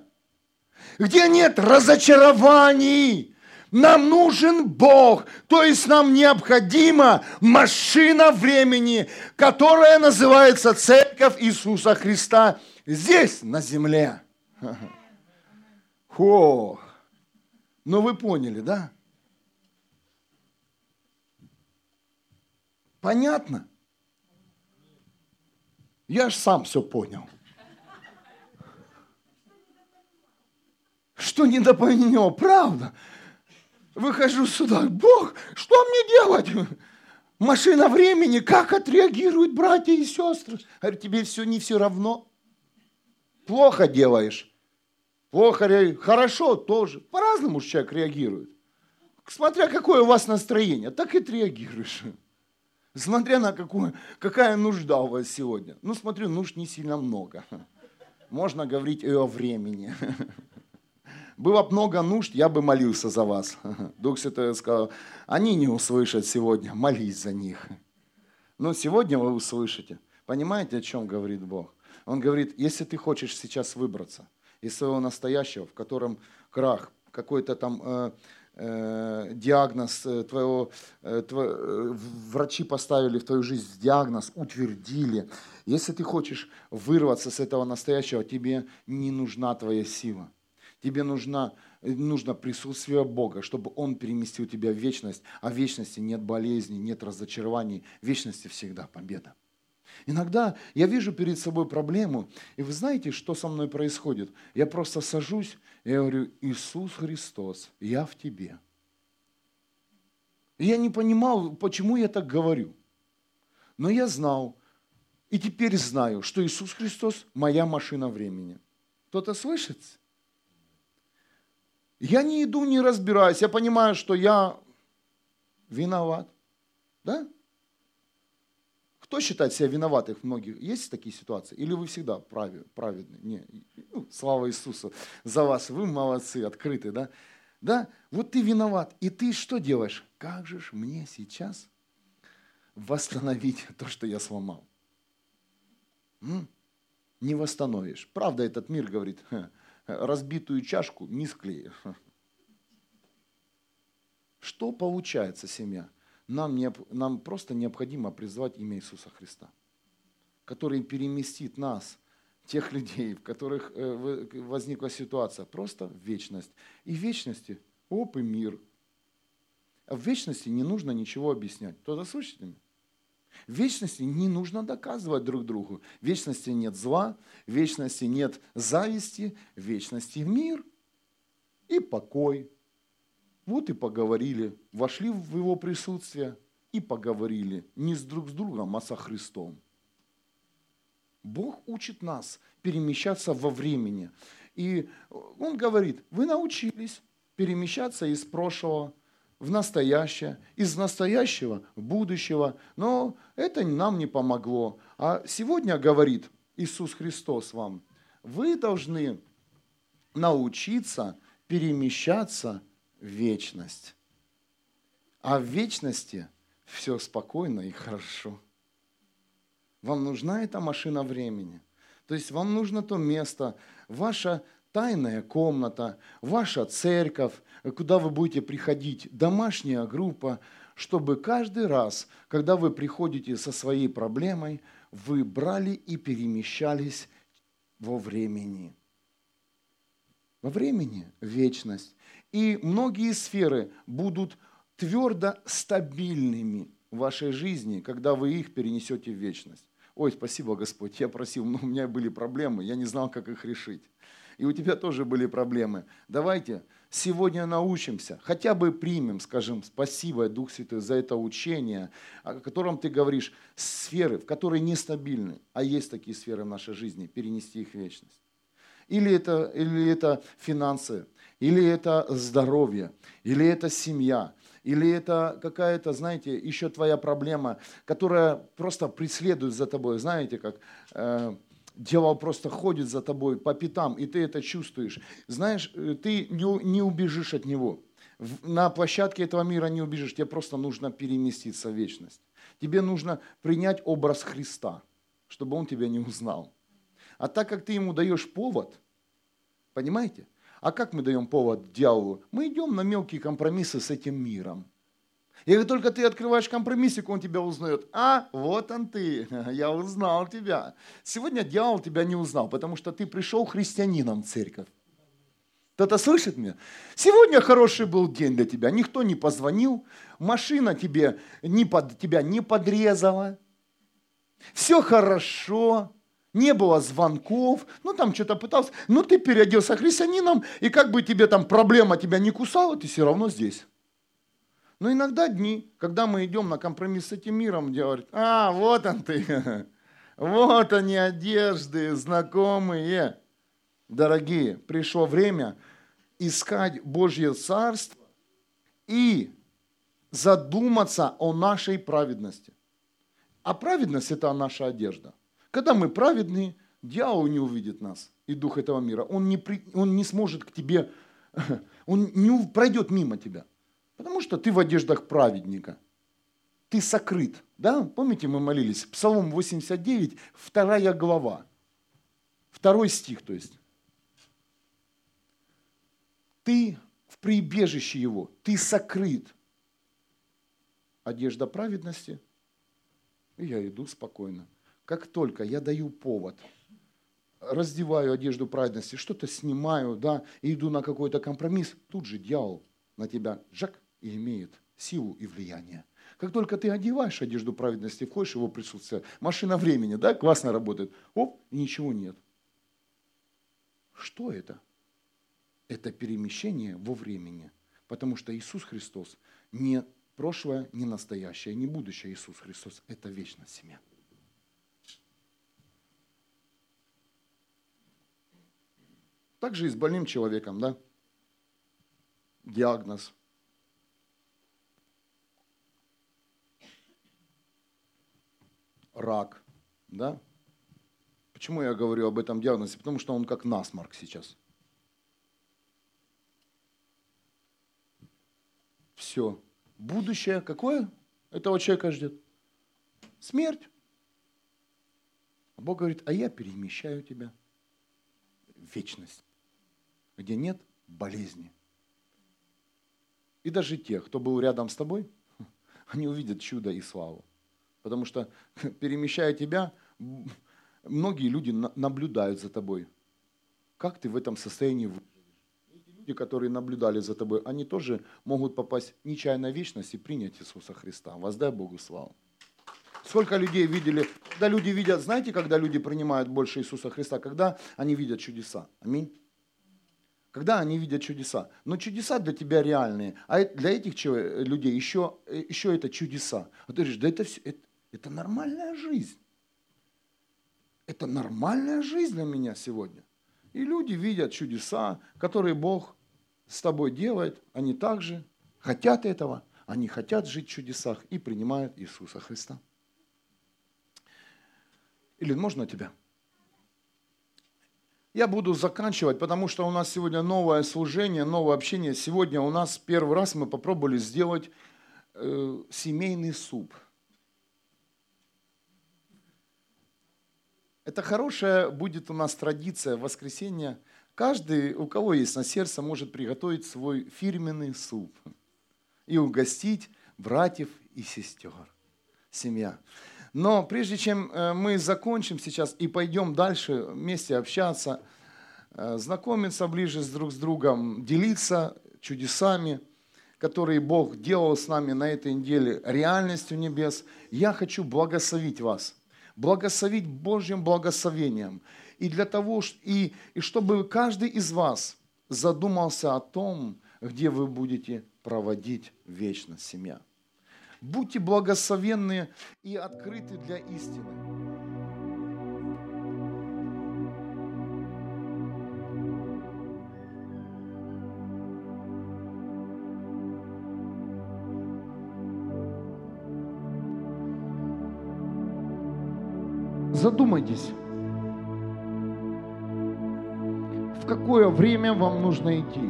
где нет разочарований, нам нужен Бог, то есть нам необходима машина времени, которая называется Церковь Иисуса Христа здесь, на земле. [laughs] О, ну вы поняли, да? Понятно? Я ж сам все понял. Что недопонял, правда? Выхожу сюда, Бог, что мне делать? Машина времени, как отреагируют братья и сестры? Говорю, тебе все не все равно. Плохо делаешь. Плохо, хорошо тоже. По-разному человек реагирует. Смотря какое у вас настроение, так и реагируешь. Смотря на какую, какая нужда у вас сегодня. Ну, смотрю, нужд не сильно много. Можно говорить и о времени. Было бы много нужд, я бы молился за вас. Дух Святой сказал, они не услышат сегодня, молись за них. Но сегодня вы услышите. Понимаете, о чем говорит Бог? Он говорит, если ты хочешь сейчас выбраться из своего настоящего, в котором крах, какой-то там э, э, диагноз э, твоего, э, тво, э, врачи поставили в твою жизнь диагноз, утвердили. Если ты хочешь вырваться с этого настоящего, тебе не нужна твоя сила. Тебе нужна, нужно присутствие Бога, чтобы Он переместил тебя в вечность. А в вечности нет болезни, нет разочарований. В вечности всегда победа. Иногда я вижу перед собой проблему, и вы знаете, что со мной происходит? Я просто сажусь, и я говорю, Иисус Христос, я в тебе. И я не понимал, почему я так говорю. Но я знал, и теперь знаю, что Иисус Христос – моя машина времени. Кто-то слышит? Я не иду, не разбираюсь, я понимаю, что я виноват. Да? Кто считает себя виноватых многих? Есть такие ситуации? Или вы всегда праведны? Не, ну, слава Иисусу за вас, вы молодцы, открыты, да? Да, вот ты виноват, и ты что делаешь? Как же ж мне сейчас восстановить [laughs] то, что я сломал? М? Не восстановишь. Правда, этот мир говорит, разбитую чашку не склеишь. Что получается, семья? нам, не, нам просто необходимо призвать имя Иисуса Христа, который переместит нас, тех людей, в которых э, возникла ситуация, просто в вечность. И в вечности оп, и мир. А в вечности не нужно ничего объяснять. Кто-то слышит меня? В вечности не нужно доказывать друг другу. В вечности нет зла, в вечности нет зависти, в вечности мир и покой, вот и поговорили, вошли в его присутствие и поговорили не с друг с другом, а со Христом. Бог учит нас перемещаться во времени. И Он говорит, вы научились перемещаться из прошлого в настоящее, из настоящего в будущего, но это нам не помогло. А сегодня говорит Иисус Христос вам, вы должны научиться перемещаться вечность. А в вечности все спокойно и хорошо. Вам нужна эта машина времени. То есть вам нужно то место, ваша тайная комната, ваша церковь, куда вы будете приходить, домашняя группа, чтобы каждый раз, когда вы приходите со своей проблемой, вы брали и перемещались во времени. Во времени вечность. И многие сферы будут твердо стабильными в вашей жизни, когда вы их перенесете в вечность. Ой, спасибо, Господь, я просил, но у меня были проблемы, я не знал, как их решить. И у тебя тоже были проблемы. Давайте сегодня научимся, хотя бы примем, скажем, спасибо, Дух Святой, за это учение, о котором ты говоришь, сферы, в которые нестабильны, а есть такие сферы в нашей жизни, перенести их в вечность. Или это, или это финансы, или это здоровье, или это семья, или это какая-то, знаете, еще твоя проблема, которая просто преследует за тобой. Знаете, как э, дьявол просто ходит за тобой по пятам, и ты это чувствуешь. Знаешь, э, ты не, убежишь от него. На площадке этого мира не убежишь, тебе просто нужно переместиться в вечность. Тебе нужно принять образ Христа, чтобы он тебя не узнал. А так как ты ему даешь повод, понимаете, а как мы даем повод дьяволу? Мы идем на мелкие компромиссы с этим миром. И как только ты открываешь компромиссик, он тебя узнает. А, вот он ты, [laughs] я узнал тебя. Сегодня дьявол тебя не узнал, потому что ты пришел христианином в церковь. Кто-то слышит меня? Сегодня хороший был день для тебя. Никто не позвонил, машина тебе не под, тебя не подрезала. Все хорошо не было звонков, ну там что-то пытался, ну ты переоделся христианином, и как бы тебе там проблема тебя не кусала, ты все равно здесь. Но иногда дни, когда мы идем на компромисс с этим миром, где говорят, а, вот он ты, [laughs] вот они одежды, знакомые. Дорогие, пришло время искать Божье Царство и задуматься о нашей праведности. А праведность – это наша одежда. Когда мы праведные, дьявол не увидит нас и дух этого мира. Он не, при, он не сможет к тебе, [laughs] он не пройдет мимо тебя. Потому что ты в одеждах праведника. Ты сокрыт. Да? Помните, мы молились? Псалом 89, вторая глава. Второй стих, то есть. Ты в прибежище его, ты сокрыт. Одежда праведности, и я иду спокойно. Как только я даю повод, раздеваю одежду праведности, что-то снимаю, да, и иду на какой-то компромисс, тут же дьявол на тебя жак и имеет силу и влияние. Как только ты одеваешь одежду праведности, входишь в его присутствие, машина времени, да, классно работает, оп, и ничего нет. Что это? Это перемещение во времени. Потому что Иисус Христос не прошлое, не настоящее, не будущее Иисус Христос. Это вечность семья. Так же и с больным человеком, да? Диагноз. Рак, да? Почему я говорю об этом диагнозе? Потому что он как насморк сейчас. Все. Будущее какое этого человека ждет? Смерть. А Бог говорит, а я перемещаю тебя в вечность где нет болезни. И даже те, кто был рядом с тобой, [laughs] они увидят чудо и славу. Потому что, [laughs] перемещая тебя, многие люди наблюдают за тобой. Как ты в этом состоянии выживешь? Люди, которые наблюдали за тобой, они тоже могут попасть нечаянно в вечность и принять Иисуса Христа. Воздай Богу славу. Сколько людей видели, когда люди видят, знаете, когда люди принимают больше Иисуса Христа, когда они видят чудеса. Аминь когда они видят чудеса. Но чудеса для тебя реальные, а для этих людей еще, еще это чудеса. А ты говоришь, да это, все, это, это нормальная жизнь. Это нормальная жизнь для меня сегодня. И люди видят чудеса, которые Бог с тобой делает, они также хотят этого, они хотят жить в чудесах и принимают Иисуса Христа. Или можно тебя? Я буду заканчивать, потому что у нас сегодня новое служение, новое общение. Сегодня у нас первый раз мы попробовали сделать э, семейный суп. Это хорошая будет у нас традиция в. Каждый, у кого есть на сердце, может приготовить свой фирменный суп и угостить братьев и сестер. Семья. Но прежде чем э, мы закончим сейчас и пойдем дальше вместе общаться, э, знакомиться ближе с друг с другом, делиться чудесами, которые Бог делал с нами на этой неделе, реальностью небес, я хочу благословить вас, благословить Божьим благословением. И для того, и, и чтобы каждый из вас задумался о том, где вы будете проводить вечность семья. Будьте благословенны и открыты для истины. Задумайтесь, в какое время вам нужно идти.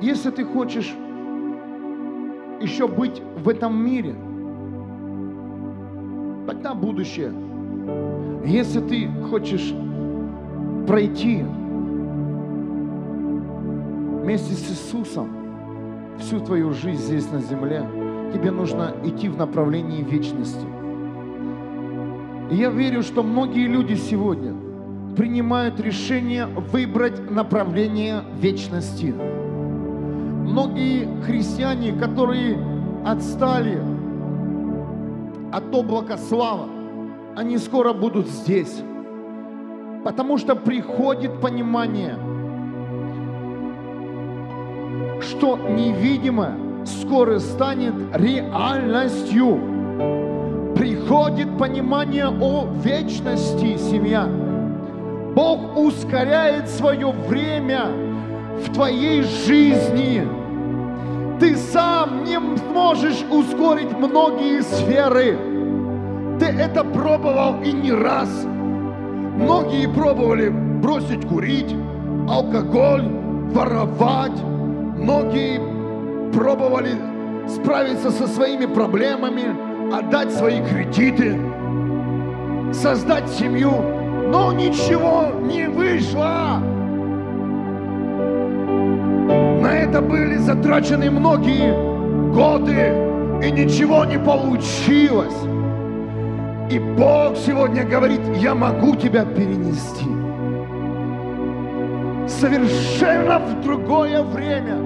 Если ты хочешь еще быть в этом мире. Тогда будущее. Если ты хочешь пройти вместе с Иисусом всю твою жизнь здесь на земле, тебе нужно идти в направлении вечности. И я верю, что многие люди сегодня принимают решение выбрать направление вечности многие христиане, которые отстали от облака слава, они скоро будут здесь. Потому что приходит понимание, что невидимое скоро станет реальностью. Приходит понимание о вечности, семья. Бог ускоряет свое время в твоей жизни ты сам не можешь ускорить многие сферы. Ты это пробовал и не раз. Многие пробовали бросить курить, алкоголь, воровать. Многие пробовали справиться со своими проблемами, отдать свои кредиты, создать семью, но ничего не вышло. На это были затрачены многие годы, и ничего не получилось. И Бог сегодня говорит, я могу тебя перенести. Совершенно в другое время.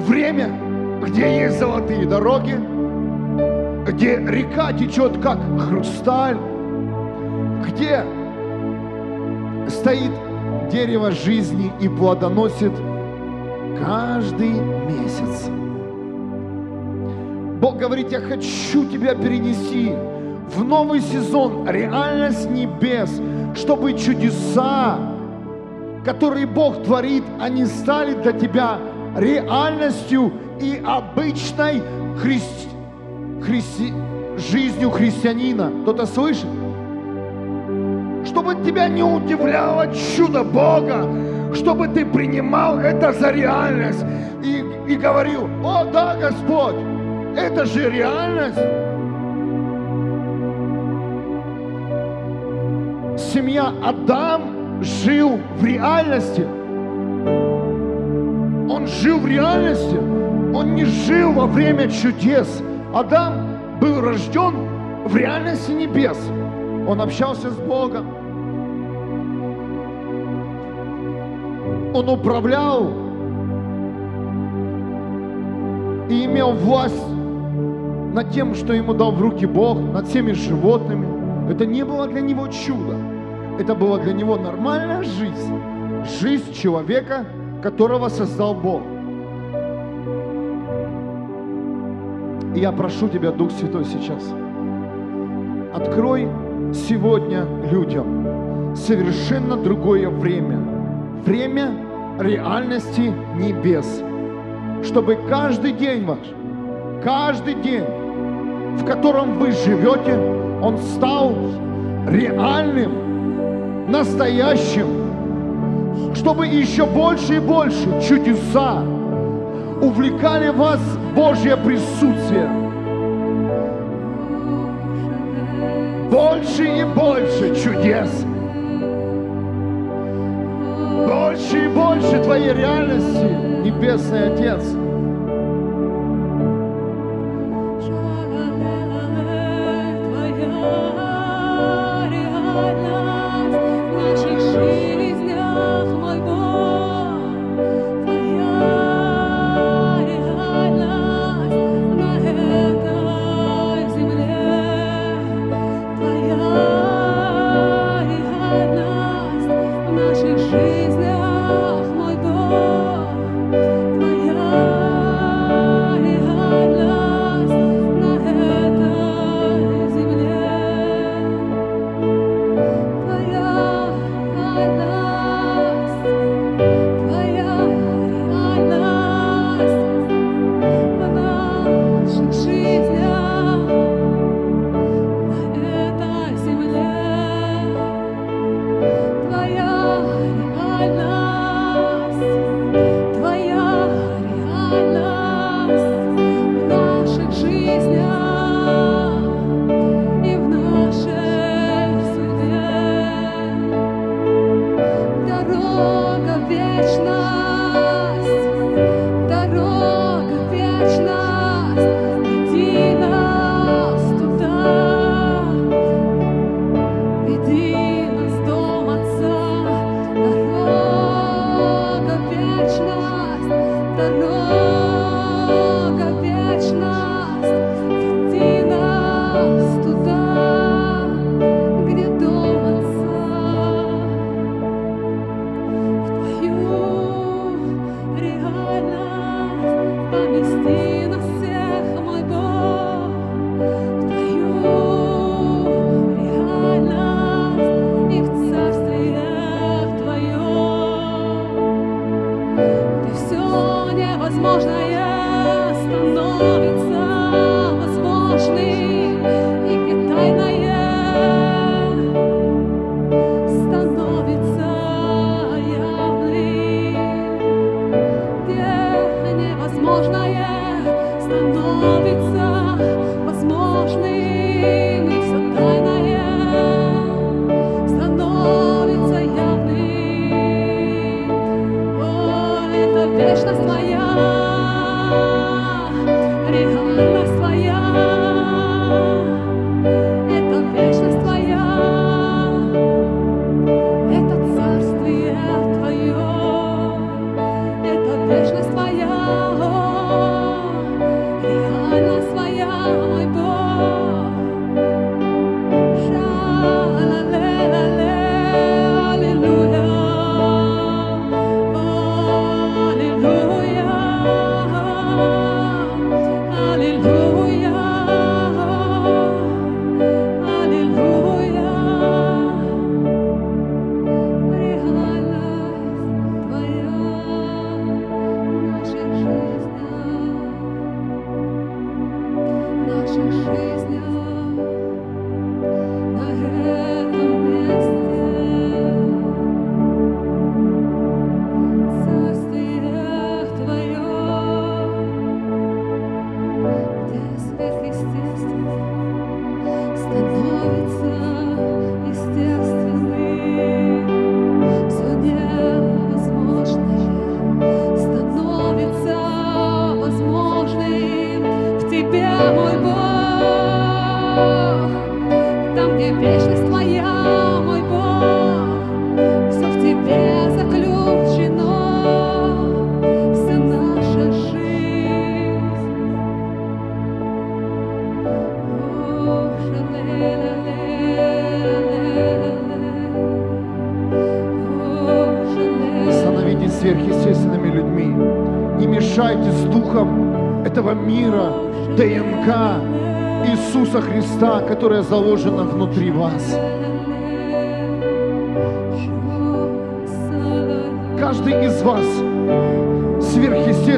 Время, где есть золотые дороги, где река течет как хрусталь, где стоит дерево жизни и плодоносит каждый месяц. Бог говорит, я хочу тебя перенести в новый сезон, реальность небес, чтобы чудеса, которые Бог творит, они стали для тебя реальностью и обычной христи... Христи... жизнью христианина. Кто-то слышит? чтобы тебя не удивляло чудо Бога, чтобы ты принимал это за реальность и, и говорил, о да, Господь, это же реальность. Семья Адам жил в реальности. Он жил в реальности. Он не жил во время чудес. Адам был рожден в реальности небес. Он общался с Богом. Он управлял и имел власть над тем, что ему дал в руки Бог, над всеми животными. Это не было для него чудо. Это была для него нормальная жизнь. Жизнь человека, которого создал Бог. И я прошу Тебя, Дух Святой, сейчас. Открой сегодня людям совершенно другое время. Время реальности небес. Чтобы каждый день ваш, каждый день, в котором вы живете, он стал реальным, настоящим, чтобы еще больше и больше чудеса увлекали вас Божье присутствие – больше и больше чудес. Больше и больше Твоей реальности, Небесный Отец.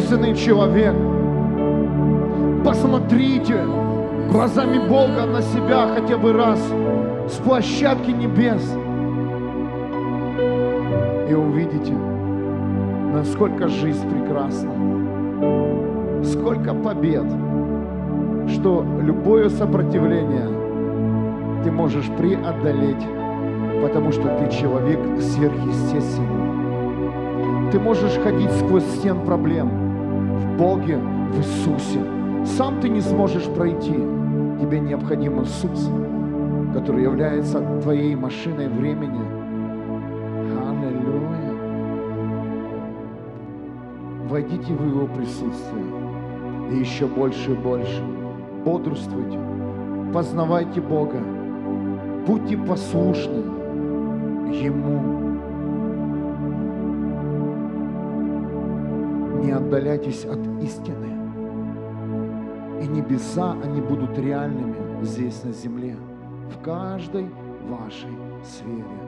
Сверхъестественный человек. Посмотрите глазами Бога на себя хотя бы раз с площадки небес и увидите, насколько жизнь прекрасна, сколько побед, что любое сопротивление – ты можешь преодолеть, потому что ты человек сверхъестественный. Ты можешь ходить сквозь стен проблем Боге, в Иисусе. Сам ты не сможешь пройти. Тебе необходим Иисус, который является твоей машиной времени. Аллилуйя. Войдите в Его присутствие. И еще больше и больше. Бодрствуйте. Познавайте Бога. Будьте послушны Ему. Отдаляйтесь от истины. И небеса, они будут реальными здесь на земле, в каждой вашей сфере